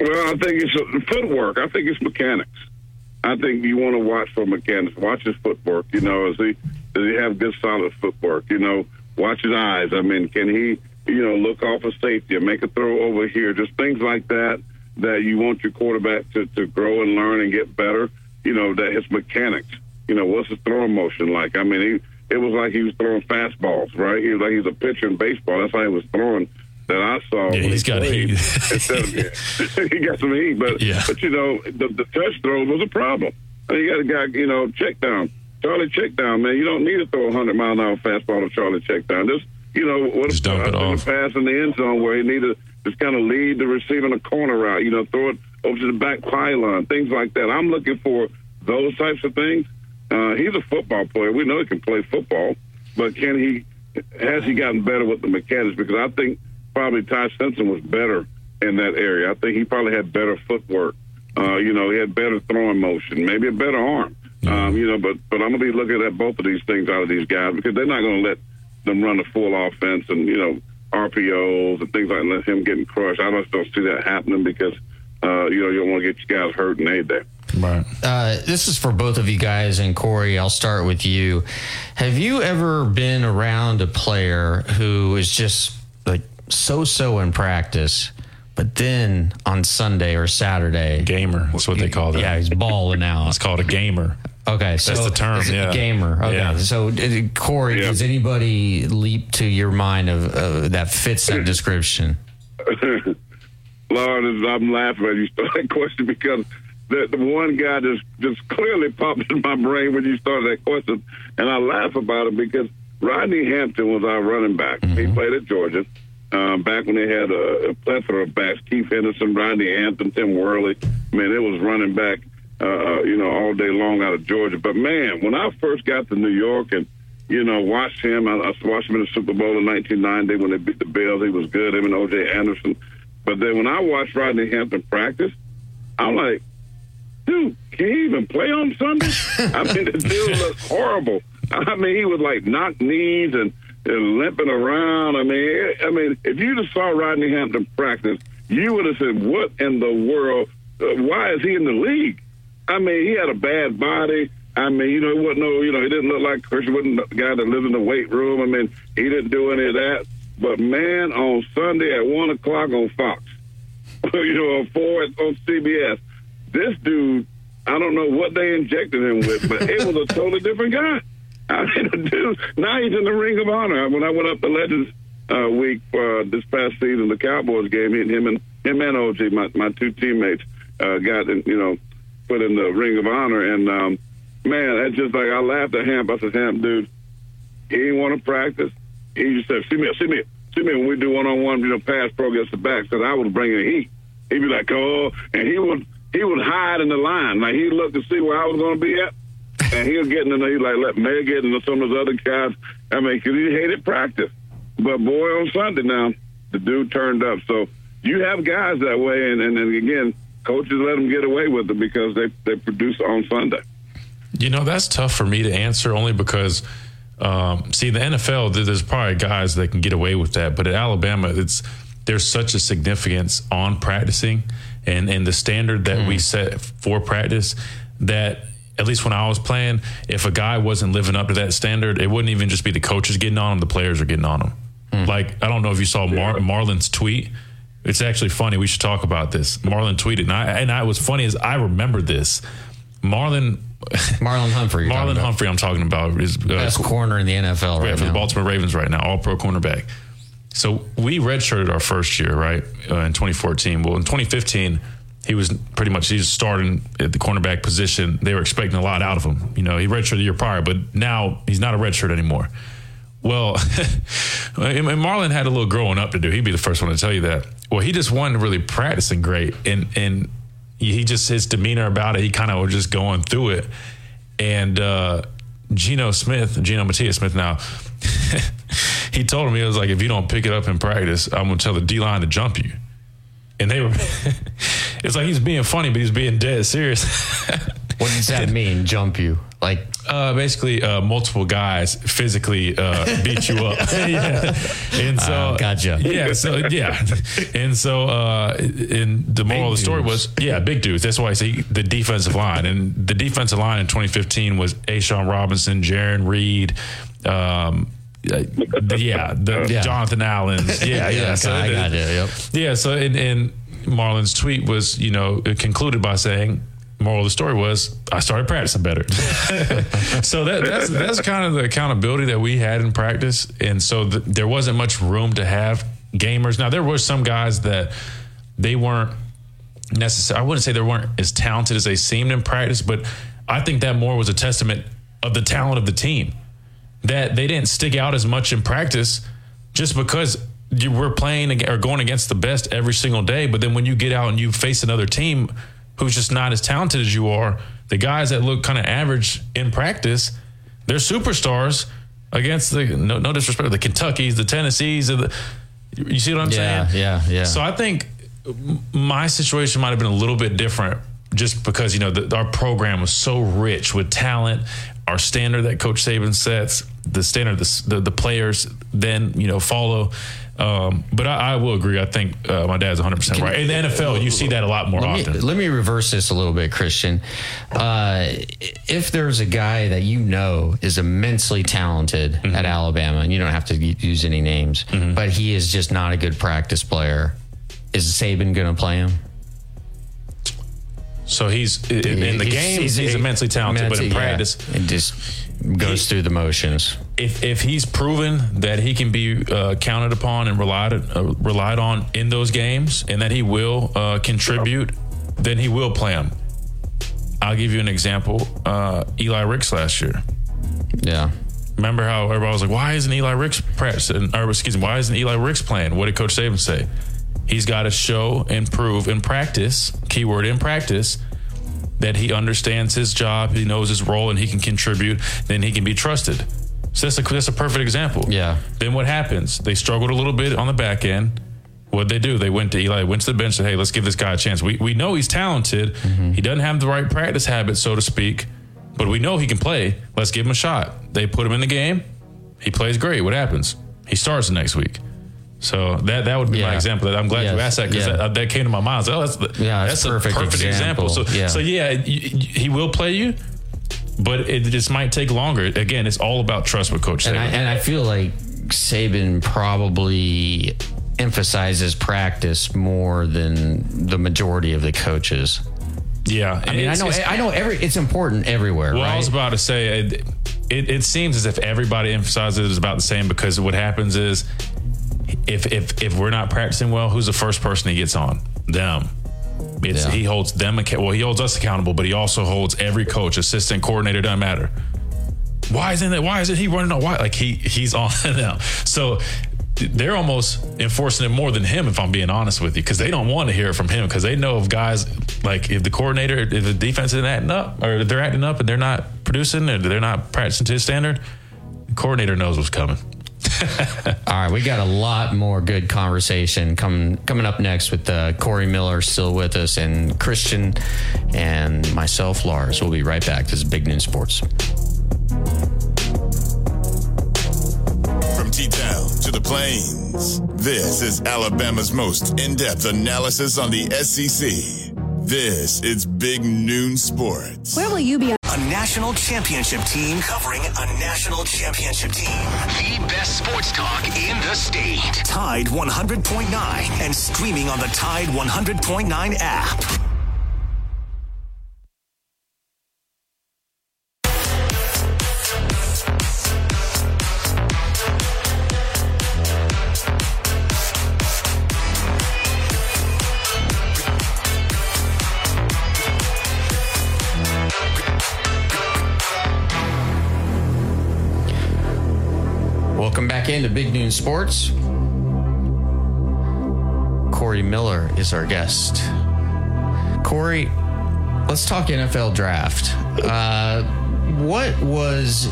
Well, I think it's footwork. I think it's mechanics. I think you want to watch for mechanics. Watch his footwork. You know, is he does he have good solid footwork? You know, watch his eyes. I mean, can he you know look off a safety or make a throw over here? Just things like that that you want your quarterback to to grow and learn and get better. You know, that his mechanics. You know, what's his throwing motion like? I mean, he it was like he was throwing fastballs, right? He was like he's a pitcher in baseball. That's how he was throwing that I saw. Yeah, he's he got heat. he got some heat, but yeah. but you know the, the touch throw was a problem. I mean, you got a guy, you know, check down, Charlie check down, man. You don't need to throw a hundred mile an hour fastball to Charlie check down. Just you know, what just dump it off. pass in the end zone where he need to just kind of lead the receiver in a corner route. You know, throw it over to the back pylon, things like that. I'm looking for those types of things. Uh, he's a football player. We know he can play football, but can he? Has he gotten better with the mechanics? Because I think probably Ty Simpson was better in that area. I think he probably had better footwork. Uh, you know, he had better throwing motion, maybe a better arm. Um, you know, but but I'm gonna be looking at both of these things out of these guys because they're not gonna let them run a full offense and you know RPOs and things like that, let him getting crushed. I just don't see that happening because uh, you know you don't want to get you guys hurt and aid there. Right. Uh, this is for both of you guys, and Corey, I'll start with you. Have you ever been around a player who is just like so so in practice, but then on Sunday or Saturday, gamer. That's what they call that. Yeah, he's balling out. it's called a gamer. Okay, so that's the term. Yeah, gamer. Okay, Yeah. so uh, Corey, Yeah. does anybody leap to your mind of uh, that fits that description? Lord, I'm laughing as you start that question because the, the one guy just just clearly popped in my brain when you started that question, and I laugh about it because Rodney Hampton was our running back. He played at Georgia. Um, back when they had a, a plethora of backs, Keith Henderson, Rodney Hampton, Tim Worley. Man, it was running back, uh, you know, all day long out of Georgia. But man, when I first got to New York and you know, watched him. I, I watched him in the Super Bowl in 1990 when they beat the Bills. He was good. Him and O.J. Anderson. But then when I watched Rodney Hampton practice, I'm like, dude, can he even play on Sunday? I mean, the dude looks horrible. I mean, he was like knock knees and, and limping around. I mean, I mean, if you just saw Rodney Hampton practice, you would have said, "What in the world? Uh, why is he in the league?" I mean, he had a bad body. I mean, you know, he wasn't no, you know, he didn't look like Chris. He wasn't the guy that lived in the weight room. I mean, he didn't do any of that. But man, on Sunday at one o'clock on Fox, you know, on four on CBS, this dude, I don't know what they injected him with, but it was a totally different guy. I mean, dude, now he's in the Ring of Honor. When I went up to Legends uh, week uh, this past season, the Cowboys game, him and him and O.J., my my two teammates, uh, got in, you know put in the Ring of Honor, and um, man, that's just like I laughed at Hamp. I said, Hamp, dude, he didn't want to practice. He just said, see me, see me, see me when we do one on one, you know, pass pro against the back. Said I was bringing the heat. He'd be like, oh, and he would he would hide in the line, like he'd look to see where I was going to be at, and he was getting in there. He'd like let May get into some of those other guys. I mean, because he hated practice. But boy, on Sunday now, the dude turned up. So you have guys that way, and and, and again, coaches let them get away with it because they they produce on Sunday. You know, that's tough for me to answer only because, um, see, the NFL, there's probably guys that can get away with that. But at Alabama, it's there's such a significance on practicing and, and the standard that we set for practice that at least when I was playing, if a guy wasn't living up to that standard, it wouldn't even just be the coaches getting on him, the players are getting on him. Like, I don't know if you saw Mar- Marlon's tweet. It's actually funny. We should talk about this. Marlon tweeted, and I, and I was funny as I remember this. Marlon Marlon Humphrey. Marlon. Humphrey, I'm talking about is uh, Best corner in the NFL yeah, right for the. Baltimore Ravens right now, all pro cornerback. So we redshirted our first year, right, uh, in 2014. Well, in 2015, he was pretty much he was starting at the cornerback position. They were expecting a lot out of him. You know, he redshirted the year prior, but now he's not a redshirt anymore. Well, and Marlon had a little growing up to do. He'd be the first one to tell you that. Well, he just wasn't really practicing great, and and he just his demeanor about it. He kind of was just going through it, and uh, Geno Smith, Geno Matias Smith now, he told him he was like, if you don't pick it up in practice, I'm gonna tell the D line to jump you. And they were, it's like he's being funny, but he's being dead serious. what does that mean? Jump you? Like uh, basically, uh, multiple guys physically uh, beat you up. yeah. And so, Uh, gotcha. Yeah. So yeah. And so, uh, and the moral of the story was, yeah, big dudes. That's why I say the defensive line, and the defensive line in 2015 was A'Shawn Robinson, Jarran Reed. Um, uh, yeah, the Yeah. Jonathan Allen. Yeah, yeah. Yeah, so I the- got it, yep. Yeah. So, and, and Marlon's tweet was, you know, it concluded by saying, moral of the story was, I started practicing better. so that, that's that's kind of the accountability that we had in practice, and so th- there wasn't much room to have gamers. Now there were some guys that they weren't necessary. I wouldn't say they weren't as talented as they seemed in practice, but I think that more was a testament of the talent of the team that they didn't stick out as much in practice just because you were playing or going against the best every single day. But then when you get out and you face another team who's just not as talented as you are, the guys that look kind of average in practice, they're superstars against the no, no disrespect, the Kentuckies, the Tennessees, the, you see what I'm Yeah, saying? yeah, yeah. So I think my situation might have been a little bit different just because you know the, our program was so rich with talent our standard that coach saban sets the standard the, the, the players then you know follow um, but I, I will agree i think uh, my dad's 100% right in the nfl you see that a lot more let often Me, let me reverse this a little bit, Christian. Uh, if there's a guy that you know is immensely talented Mm-hmm. at Alabama, and you don't have to use any names, but he is just not a good practice player, is Saban going to play him? so he's in, in the game. he's, immensely talented but in immensely- yeah. practice it just goes through the motions. If if he's proven that he can be uh, counted upon and relied uh, relied on in those games, and that he will uh, contribute, then he will play him. I'll give you an example. Uh, Eli Ricks last year. Yeah. Remember how everybody was like, "Why isn't Eli Ricks practicing?" Or excuse me, why isn't Eli Ricks playing? What did Coach Saban say? He's got to show and prove in practice, keyword in practice, that he understands his job, he knows his role, and he can contribute. Then he can be trusted. So that's a that's a perfect example. Yeah. Then what happens? They struggled a little bit on the back end. What they do? They went to Eli, went to the bench, said, "Hey, let's give this guy a chance. We we know he's talented. Mm-hmm. He doesn't have the right practice habits, so to speak, but we know he can play. Let's give him a shot." They put him in the game. He plays great. What happens? He starts the next week. So that that would be my example. I'm glad you asked that because Yeah. that, that came to my mind. Oh, that's the, Yeah, that's, that's a perfect perfect, example. example. So Yeah. so yeah, he will play you, but it just might take longer. Again, it's all about trust with Coach And Saban. I, and I feel like Saban probably emphasizes practice more than the majority of the coaches. yeah, I mean, I know, it's- I know every it's important everywhere, Well, I was about to say it, it. It seems as if everybody emphasizes it is about the same because what happens is if if if we're not practicing well, who's the first person he gets on? Them. It's, Yeah. He holds them well. He holds us accountable, but he also holds every coach, assistant, coordinator. Doesn't matter. Why isn't it? Why isn't he running on? Why like he he's on now? So they're almost enforcing it more than him, if I'm being honest with you, because they don't want to hear it from him because they know if guys like if the coordinator, if the defense isn't acting up, or they're acting up and they're not producing, or they're not practicing to his standard, the coordinator knows what's coming. All right, we got a lot more good conversation coming coming up next with uh, Corey Miller still with us and Christian and myself, Lars. We'll be right back. This is Big Noon Sports. From T Town to the Plains, this is Alabama's most in depth analysis on the SEC. This is Big Noon Sports. Where will you be? A national championship team covering a national championship team. The best sports talk in the state. Tide 100.9 and streaming on the Tide 100.9 app. Welcome back into Big Noon Sports. Corey Miller is our guest. Corey, let's talk NFL draft. Uh, what was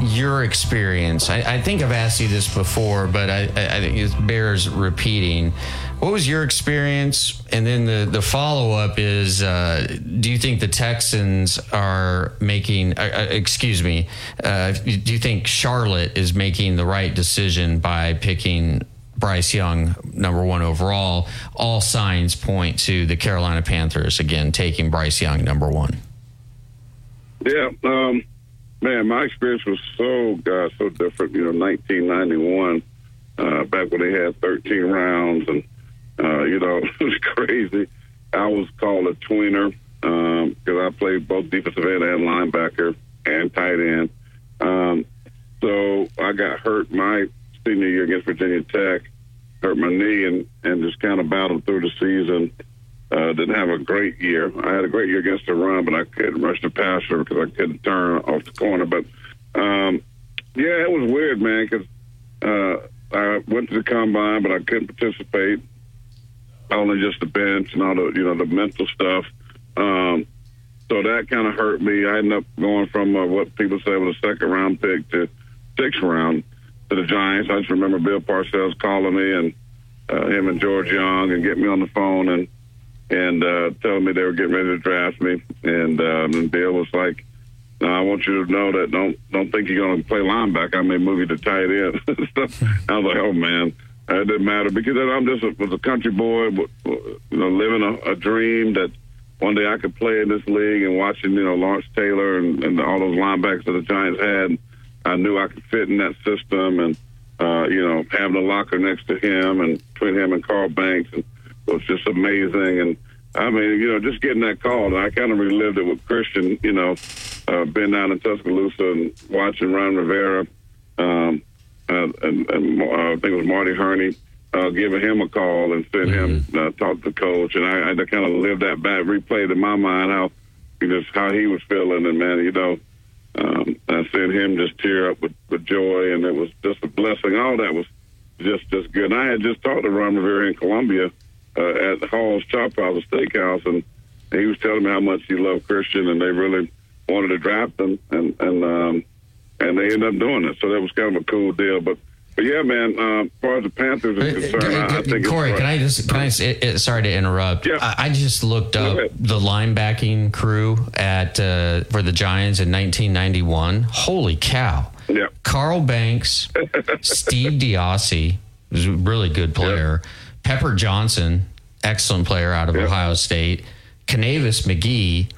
your experience? I, I think I've asked you this before, but I, I think it bears repeating. What was your experience? And then the, the follow up is uh, Do you think the Texans are making, uh, uh, excuse me, uh, do you think Charlotte is making the right decision by picking Bryce Young, number one overall? All signs point to the Carolina Panthers, again, taking Bryce Young, number one. Yeah, um, man, my experience was so God, so different. You know, 1991, uh, back when they had 13 rounds, and uh, you know, it was crazy. I was called a tweener because um, I played both defensive end and linebacker and tight end. Um, so I got hurt my senior year against Virginia Tech, hurt my knee, and and just kind of battled through the season. Uh, didn't have a great year. I had a great year against the run, but I couldn't rush the passer because I couldn't turn off the corner. But um, yeah, it was weird, man, because uh, I went to the combine, but I couldn't participate. Only just the bench and all the you know the mental stuff. Um, so that kind of hurt me. I ended up going from uh, what people say was a second round pick to sixth round to the Giants. I just remember Bill Parcells calling me and uh, him and George Young and get me on the phone and and uh, telling me they were getting ready to draft me. And, um, and Bill was like, no, I want you to know that don't don't think you're going to play linebacker. I may move you to tight end. I was like, oh man, it didn't matter because I'm just a, was a country boy, you know, living a, a dream that one day I could play in this league and watching, you know, Lawrence Taylor and, and all those linebackers that the Giants had. I knew I could fit in that system and, uh, you know, having a locker next to him and between him and Carl Banks and was just amazing. And I mean, you know, just getting that call, and I kind of relived it with Christian, you know, uh, being down in Tuscaloosa and watching Ron Rivera, um, uh, and, and uh, I think it was Marty Hurney, uh, giving him a call and sent mm-hmm. him uh, talk to coach. And I, I kind of lived that back, replayed in my mind how, just how he was feeling. And man, you know, um, I sent him just tear up with, with joy, and it was just a blessing. All that was just just good. And I had just talked to Ron Rivera in Columbia uh, at Hall's Chop House Steakhouse, and he was telling me how much he loved Christian, and they really wanted to draft him, and and um, and they end up doing it. So that was kind of a cool deal, but. But yeah, man. Uh, as far as the Panthers are concerned, uh, I, I think Corey, can I just can I? It, sorry to interrupt. Yeah. I, I just looked up the linebacking crew at uh, for the Giants in 1991. Holy cow! Yeah. Carl Banks, Steve DeOssie was a really good player. Yeah. Pepper Johnson, excellent player out of yep. Ohio State. Kanavis McGhee,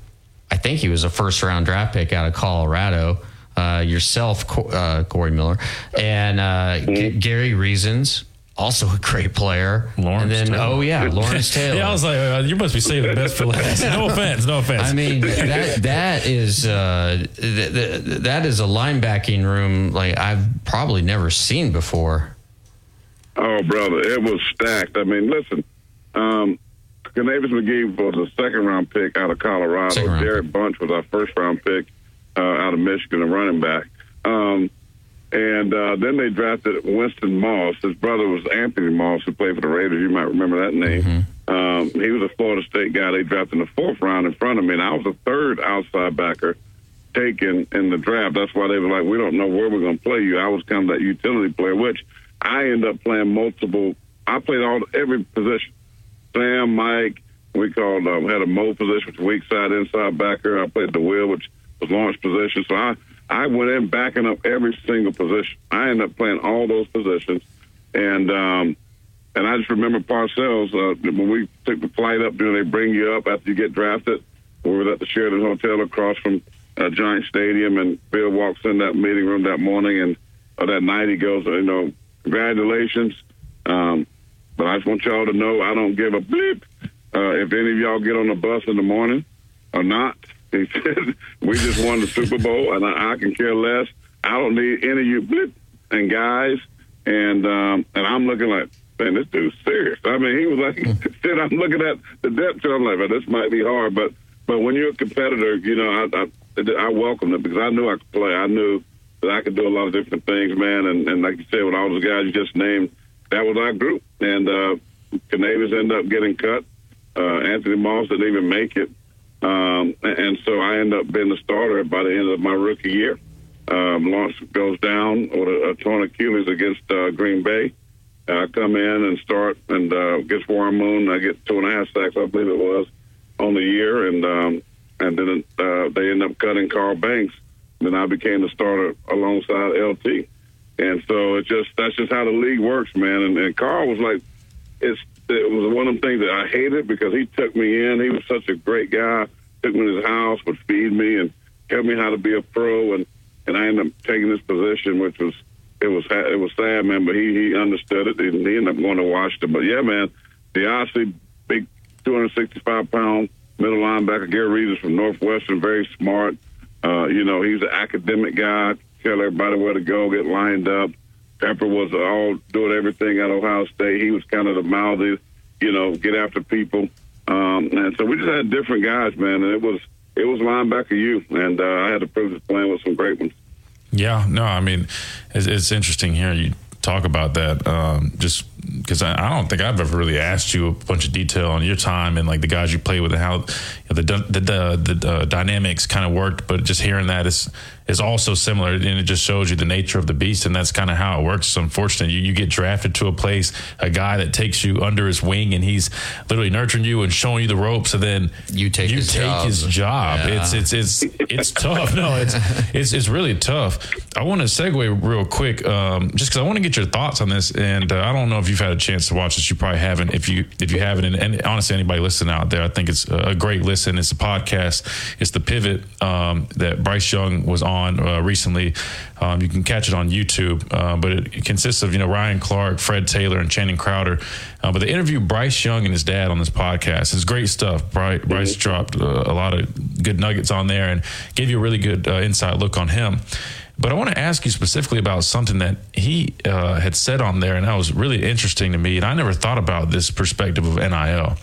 I think he was a first round draft pick out of Colorado. Uh, yourself, uh, Corey Miller, and uh, mm-hmm. G- Gary Reasons, also a great player. Lawrence and then, Taylor. oh yeah, Lawrence Taylor. yeah, I was like, uh, you must be saving the best for last. no offense, no offense. I mean, that that is uh, th- th- that is a linebacking room like I've probably never seen before. Oh, brother, it was stacked. I mean, listen, um, Kanavis McGhee was a second round pick out of Colorado. Derek Bunch was our first round pick uh, out of Michigan, a running back. Um, and uh, then they drafted Winston Moss. His brother was Anthony Moss, who played for the Raiders. You might remember that name. Mm-hmm. Um, he was a Florida State guy. They drafted in the fourth round in front of me, and I was the third outside backer taken in the draft. That's why they were like, we don't know where we're going to play you. I was kind of that utility player, which – I end up playing multiple. I played all every position. Sam, Mike, we called um, had a mo position, which weak side inside backer. I played the wheel, which was launch position. So I I went in backing up every single position. I ended up playing all those positions, and um, and I just remember Parcells uh, when we took the flight up. Know, they bring you up after you get drafted. We were at the Sheraton Hotel across from uh, Giant Stadium, and Bill walks in that meeting room that morning, and uh, that night he goes, you know, congratulations. Um, but I just want y'all to know I don't give a bleep uh, if any of y'all get on the bus in the morning or not. He said, we just won the Super Bowl, and I, I can care less. I don't need any of you and guys. And um, and I'm looking like, man, this dude's serious. I mean, he was like, said, I'm looking at the depth chart. I'm like, well, this might be hard, but but when you're a competitor, you know, I I, I welcomed it because I knew I could play. I knew that I could do a lot of different things, man. And, and like you said, with all those guys you just named, that was our group. And uh, Kanavis ended up getting cut. Uh, Anthony Moss didn't even make it. Um, and so I end up being the starter by the end of my rookie year. Um, Lawrence goes down with a, a torn Achilles against uh, Green Bay. I come in and start and uh, gets Warren Moon. I get two and a half sacks, I believe it was, on the year, and um, and then uh, they end up cutting Carl Banks. Then I became the starter alongside LT, and so it just that's just how the league works, man. And, and Carl was like, it's it was one of them things that I hated because he took me in. He was such a great guy. Took me to his house, would feed me, and tell me how to be a pro. And and I ended up taking this position, which was it was it was sad, man. But he he understood it, and he ended up going to Washington. But yeah, man, the obviously big 265 pound middle linebacker Gary Reasons is from Northwestern, very smart. Uh, you know, he's an academic guy. Tell everybody where to go, get lined up. Pepper was all doing everything at Ohio State. He was kind of the mouthy, you know, get after people. Um, and so we just had different guys, man. And it was it was linebacker you, and uh, I had the privilege of playing with some great ones. Yeah, no, I mean, it's, it's interesting here. You talk about that, um, just because I, I, don't think I've ever really asked you a bunch of detail on your time and like the guys you play with and how you know, the, the, the the uh, dynamics kind of worked. But just hearing that is is also similar, and it just shows you the nature of the beast, and that's kind of how it works. It's unfortunate you, you get drafted to a place, a guy that takes you under his wing, and he's literally nurturing you and showing you the ropes, and then you take you his take job. his job. Yeah. It's it's it's it's tough. No, it's it's it's really tough. I want to segue real quick, um, just because I want to get your thoughts on this, and uh, I don't know if you've had a chance to watch this. You probably haven't. If you if you haven't, and, and honestly, anybody listening out there, I think it's a great listen. It's a podcast. It's the Pivot um, that Bryce Young was on uh, recently. Um, you can catch it on YouTube, uh, but it, it, consists of you know Ryan Clark, Fred Taylor, and Channing Crowder. Uh, but they interviewed Bryce Young and his dad on this podcast. It's great stuff. Bryce, Bryce dropped uh, a lot of good nuggets on there and gave you a really good uh, inside look on him. But I want to ask you specifically about something that he uh, had said on there, and that was really interesting to me. And I never thought about this perspective of NIL.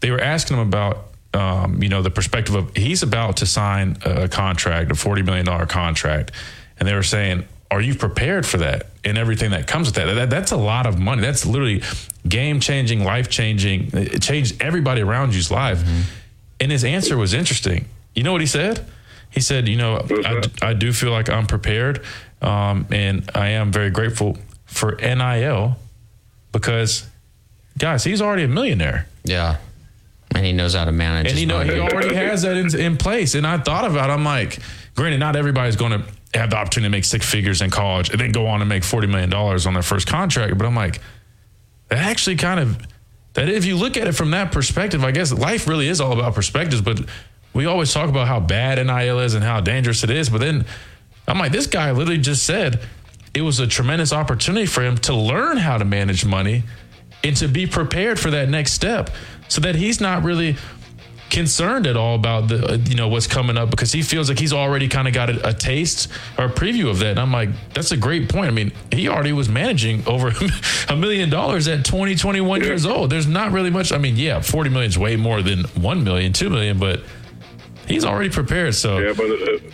They were asking him about um, you know, the perspective of he's about to sign a contract, a $40 million contract. And they were saying, are you prepared for that and everything that comes with that? that that's a lot of money. That's literally game changing, life changing. It changed everybody around you's life. Mm-hmm. And his answer was interesting. You know what he said? He said, you know, I, I do feel like I'm prepared. Um, and I am very grateful for NIL because, guys, he's already a millionaire. Yeah and he knows how to manage. And he know he already has that in, in, place. And I thought about, it, I'm like, granted, not everybody's going to have the opportunity to make six figures in college and then go on and make forty million dollars on their first contract. But I'm like, that actually kind of that if you look at it from that perspective, I guess life really is all about perspectives. But we always talk about how bad NIL is and how dangerous it is. But then I'm like, this guy literally just said it was a tremendous opportunity for him to learn how to manage money and to be prepared for that next step so that he's not really concerned at all about the uh, you know what's coming up because he feels like he's already kind of got a, a, taste or a preview of that. And i'm like that's a great point. I mean he already was managing over a million dollars at 20 21 years old. There's not really much i mean yeah 40 million is way more than 1 million 2 million but he's already prepared so yeah but it,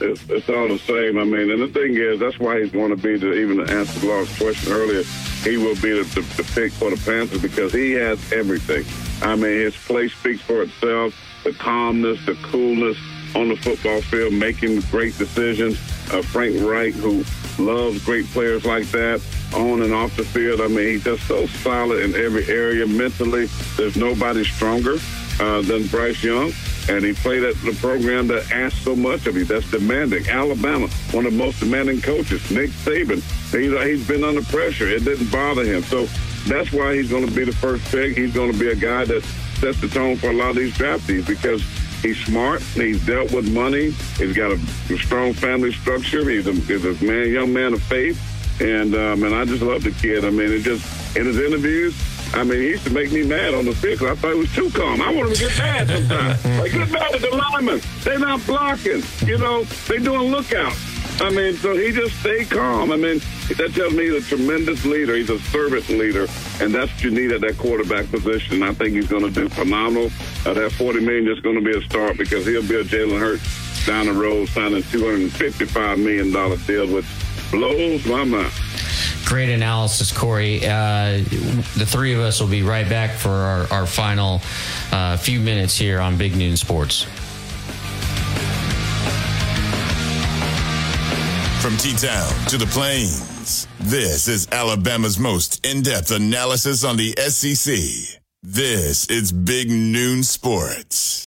it's, it's all the same i mean and the thing is that's why he's going to be the even to answer Lars' question earlier he will be the, the, the pick for the Panthers because he has everything. I mean, his play speaks for itself. The calmness, the coolness on the football field, making great decisions. Uh, Frank Reich, who loves great players like that on and off the field. I mean, he's just so solid in every area mentally. There's nobody stronger uh, than Bryce Young and he played at the program that asked so much of you. That's demanding. Alabama, one of the most demanding coaches. Nick Saban, he, he's been under pressure. It didn't bother him. So that's why he's going to be the first pick. He's going to be a guy that sets the tone for a lot of these draftees because he's smart. He's dealt with money. He's got a, strong family structure. He's a, he's a man, young man of faith. And um, and I just love the kid. I mean, it just in his interviews, I mean, he used to make me mad on the field because I thought he was too calm. I want him to get mad sometimes. like, get mad at the linemen. They're not blocking. You know, they're doing lookouts. I mean, so he just stayed calm. I mean, that tells me he's a tremendous leader. He's a servant leader, and that's what you need at that quarterback position. I think he's going to do phenomenal. Uh, that forty million is going to be a start because he'll be a Jalen Hurts down the road signing two hundred and fifty-five million dollar deal, which blows my mind. Great analysis, Corey. Uh, the three of us will be right back for our, our final uh, few minutes here on Big Noon Sports. From T Town to the Plains, this is Alabama's most in depth analysis on the SEC. This is Big Noon Sports.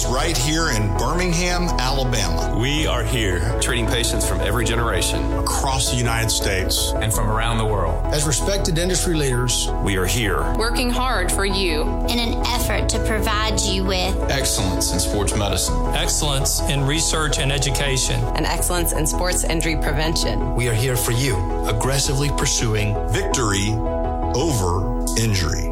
home right here in Birmingham, Alabama. We are here treating patients from every generation across the United States and from around the world. As respected industry leaders, we are here working hard for you in an effort to provide you with excellence in sports medicine, excellence in research and education, and excellence in sports injury prevention. We are here for you, aggressively pursuing victory over injury.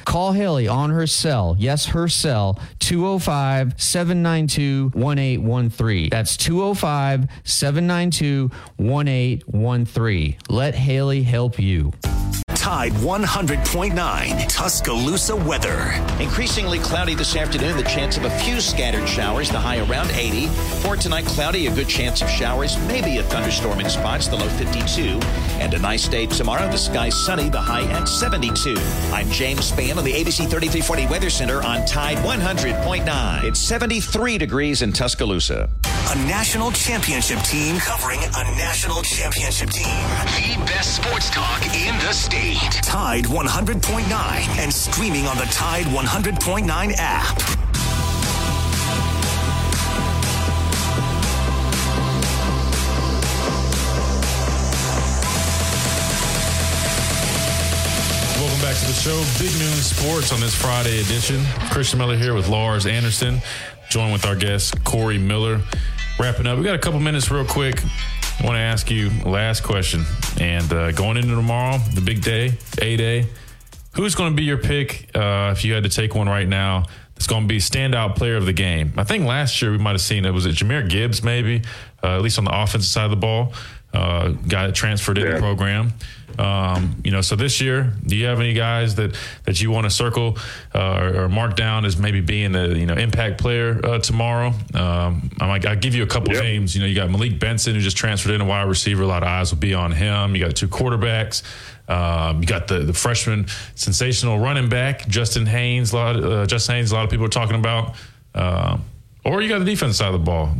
Call Haley on her cell. Yes, her cell, 205 792 1813. That's 205 792 1813. Let Haley help you. Tide 100.9 Tuscaloosa weather. Increasingly cloudy this afternoon, the chance of a few scattered showers, the high around 80. For tonight, cloudy, a good chance of showers, maybe a thunderstorm in spots, the low 52. And a nice day tomorrow, the sky sunny, the high at 72. I'm James Spann on the ABC 3340 Weather Center on Tide 100.9. It's 73 degrees in Tuscaloosa. A national championship team covering a national championship team. The best sports talk in the state. Tide 100.9 and streaming on the Tide 100.9 app. Welcome back to the show, Big Noon Sports on this Friday edition. Christian Miller here with Lars Anderson, joined with our guest Corey Miller. Wrapping up, we got a couple minutes real quick. I want to ask you last question. And uh, going into tomorrow, the big day, A day, who's going to be your pick uh, if you had to take one right now? It's going to be standout player of the game. I think last year we might have seen it was it Jahmyr Gibbs maybe, uh, at least on the offensive side of the ball. Uh, that transferred in the program. Um, you know, so this year, do you have any guys that that you want to circle uh, or, or, mark down as maybe being a you know impact player uh, tomorrow? Um, I might I'll give you a couple yep. names. You know, you got Malik Benson who just transferred in a wide receiver. A lot of eyes will be on him. You got two quarterbacks. Um, you got the the freshman sensational running back Justice Haynes. A lot, uh, Justice Haynes. A lot of people are talking about. Um, or you got the defense side of the ball.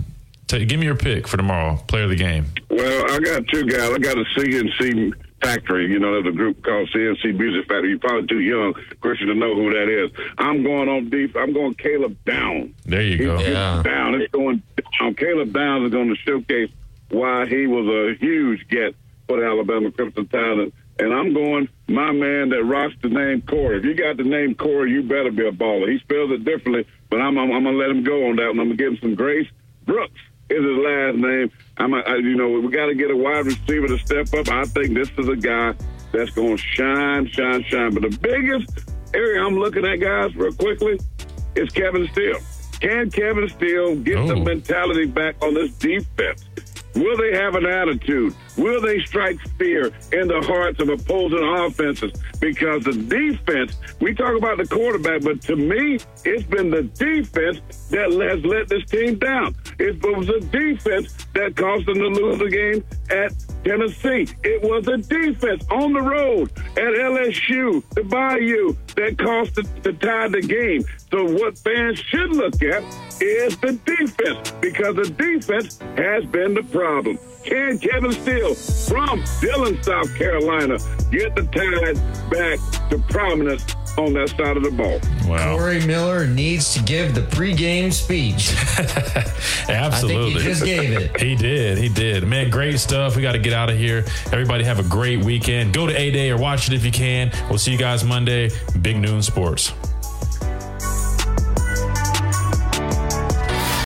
Take, give me your pick for tomorrow, player of the game. Well, I got two guys. I got a CNC Factory. You know, there's a group called C+C Music Factory. You're probably too young, Christian, to know who that is. I'm going on deep. I'm going Caleb Down. There you go. Yeah. Down. It's going down. Caleb Downs is going to showcase why he was a huge get for the Alabama Crimson Tide. And I'm going my man that rocks the name Corey. If you got the name Corey, you better be a baller. He spells it differently, but I'm, I'm, I'm going to let him go on that one. I'm going to give him some grace. Brooks is his last name. I'm, a, I, you know, we got to get a wide receiver to step up. I think this is a guy that's going to shine, shine, shine. But the biggest area I'm looking at, guys, real quickly, is Kevin Steele. Can Kevin Steele get oh. the mentality back on this defense? Will they have an attitude? Will they strike fear in the hearts of opposing offenses? Because the defense, we talk about the quarterback, but to me, it's been the defense that has let this team down. It was the defense that caused them to lose the game at Tennessee. It was the defense on the road at LSU, the Bayou, that cost the, the Tide the game. So what fans should look at is the defense because the defense has been the problem. Can Kevin Steele from Dillon, South Carolina, get the Tide back to prominence on that side of the ball? Wow. Corey Miller needs to give the pregame speech. Absolutely. I think he just gave it. He did. He did. Man, great stuff. We got to get out of here. Everybody have a great weekend. Go to A Day or watch it if you can. We'll see you guys Monday. Big Noon Sports.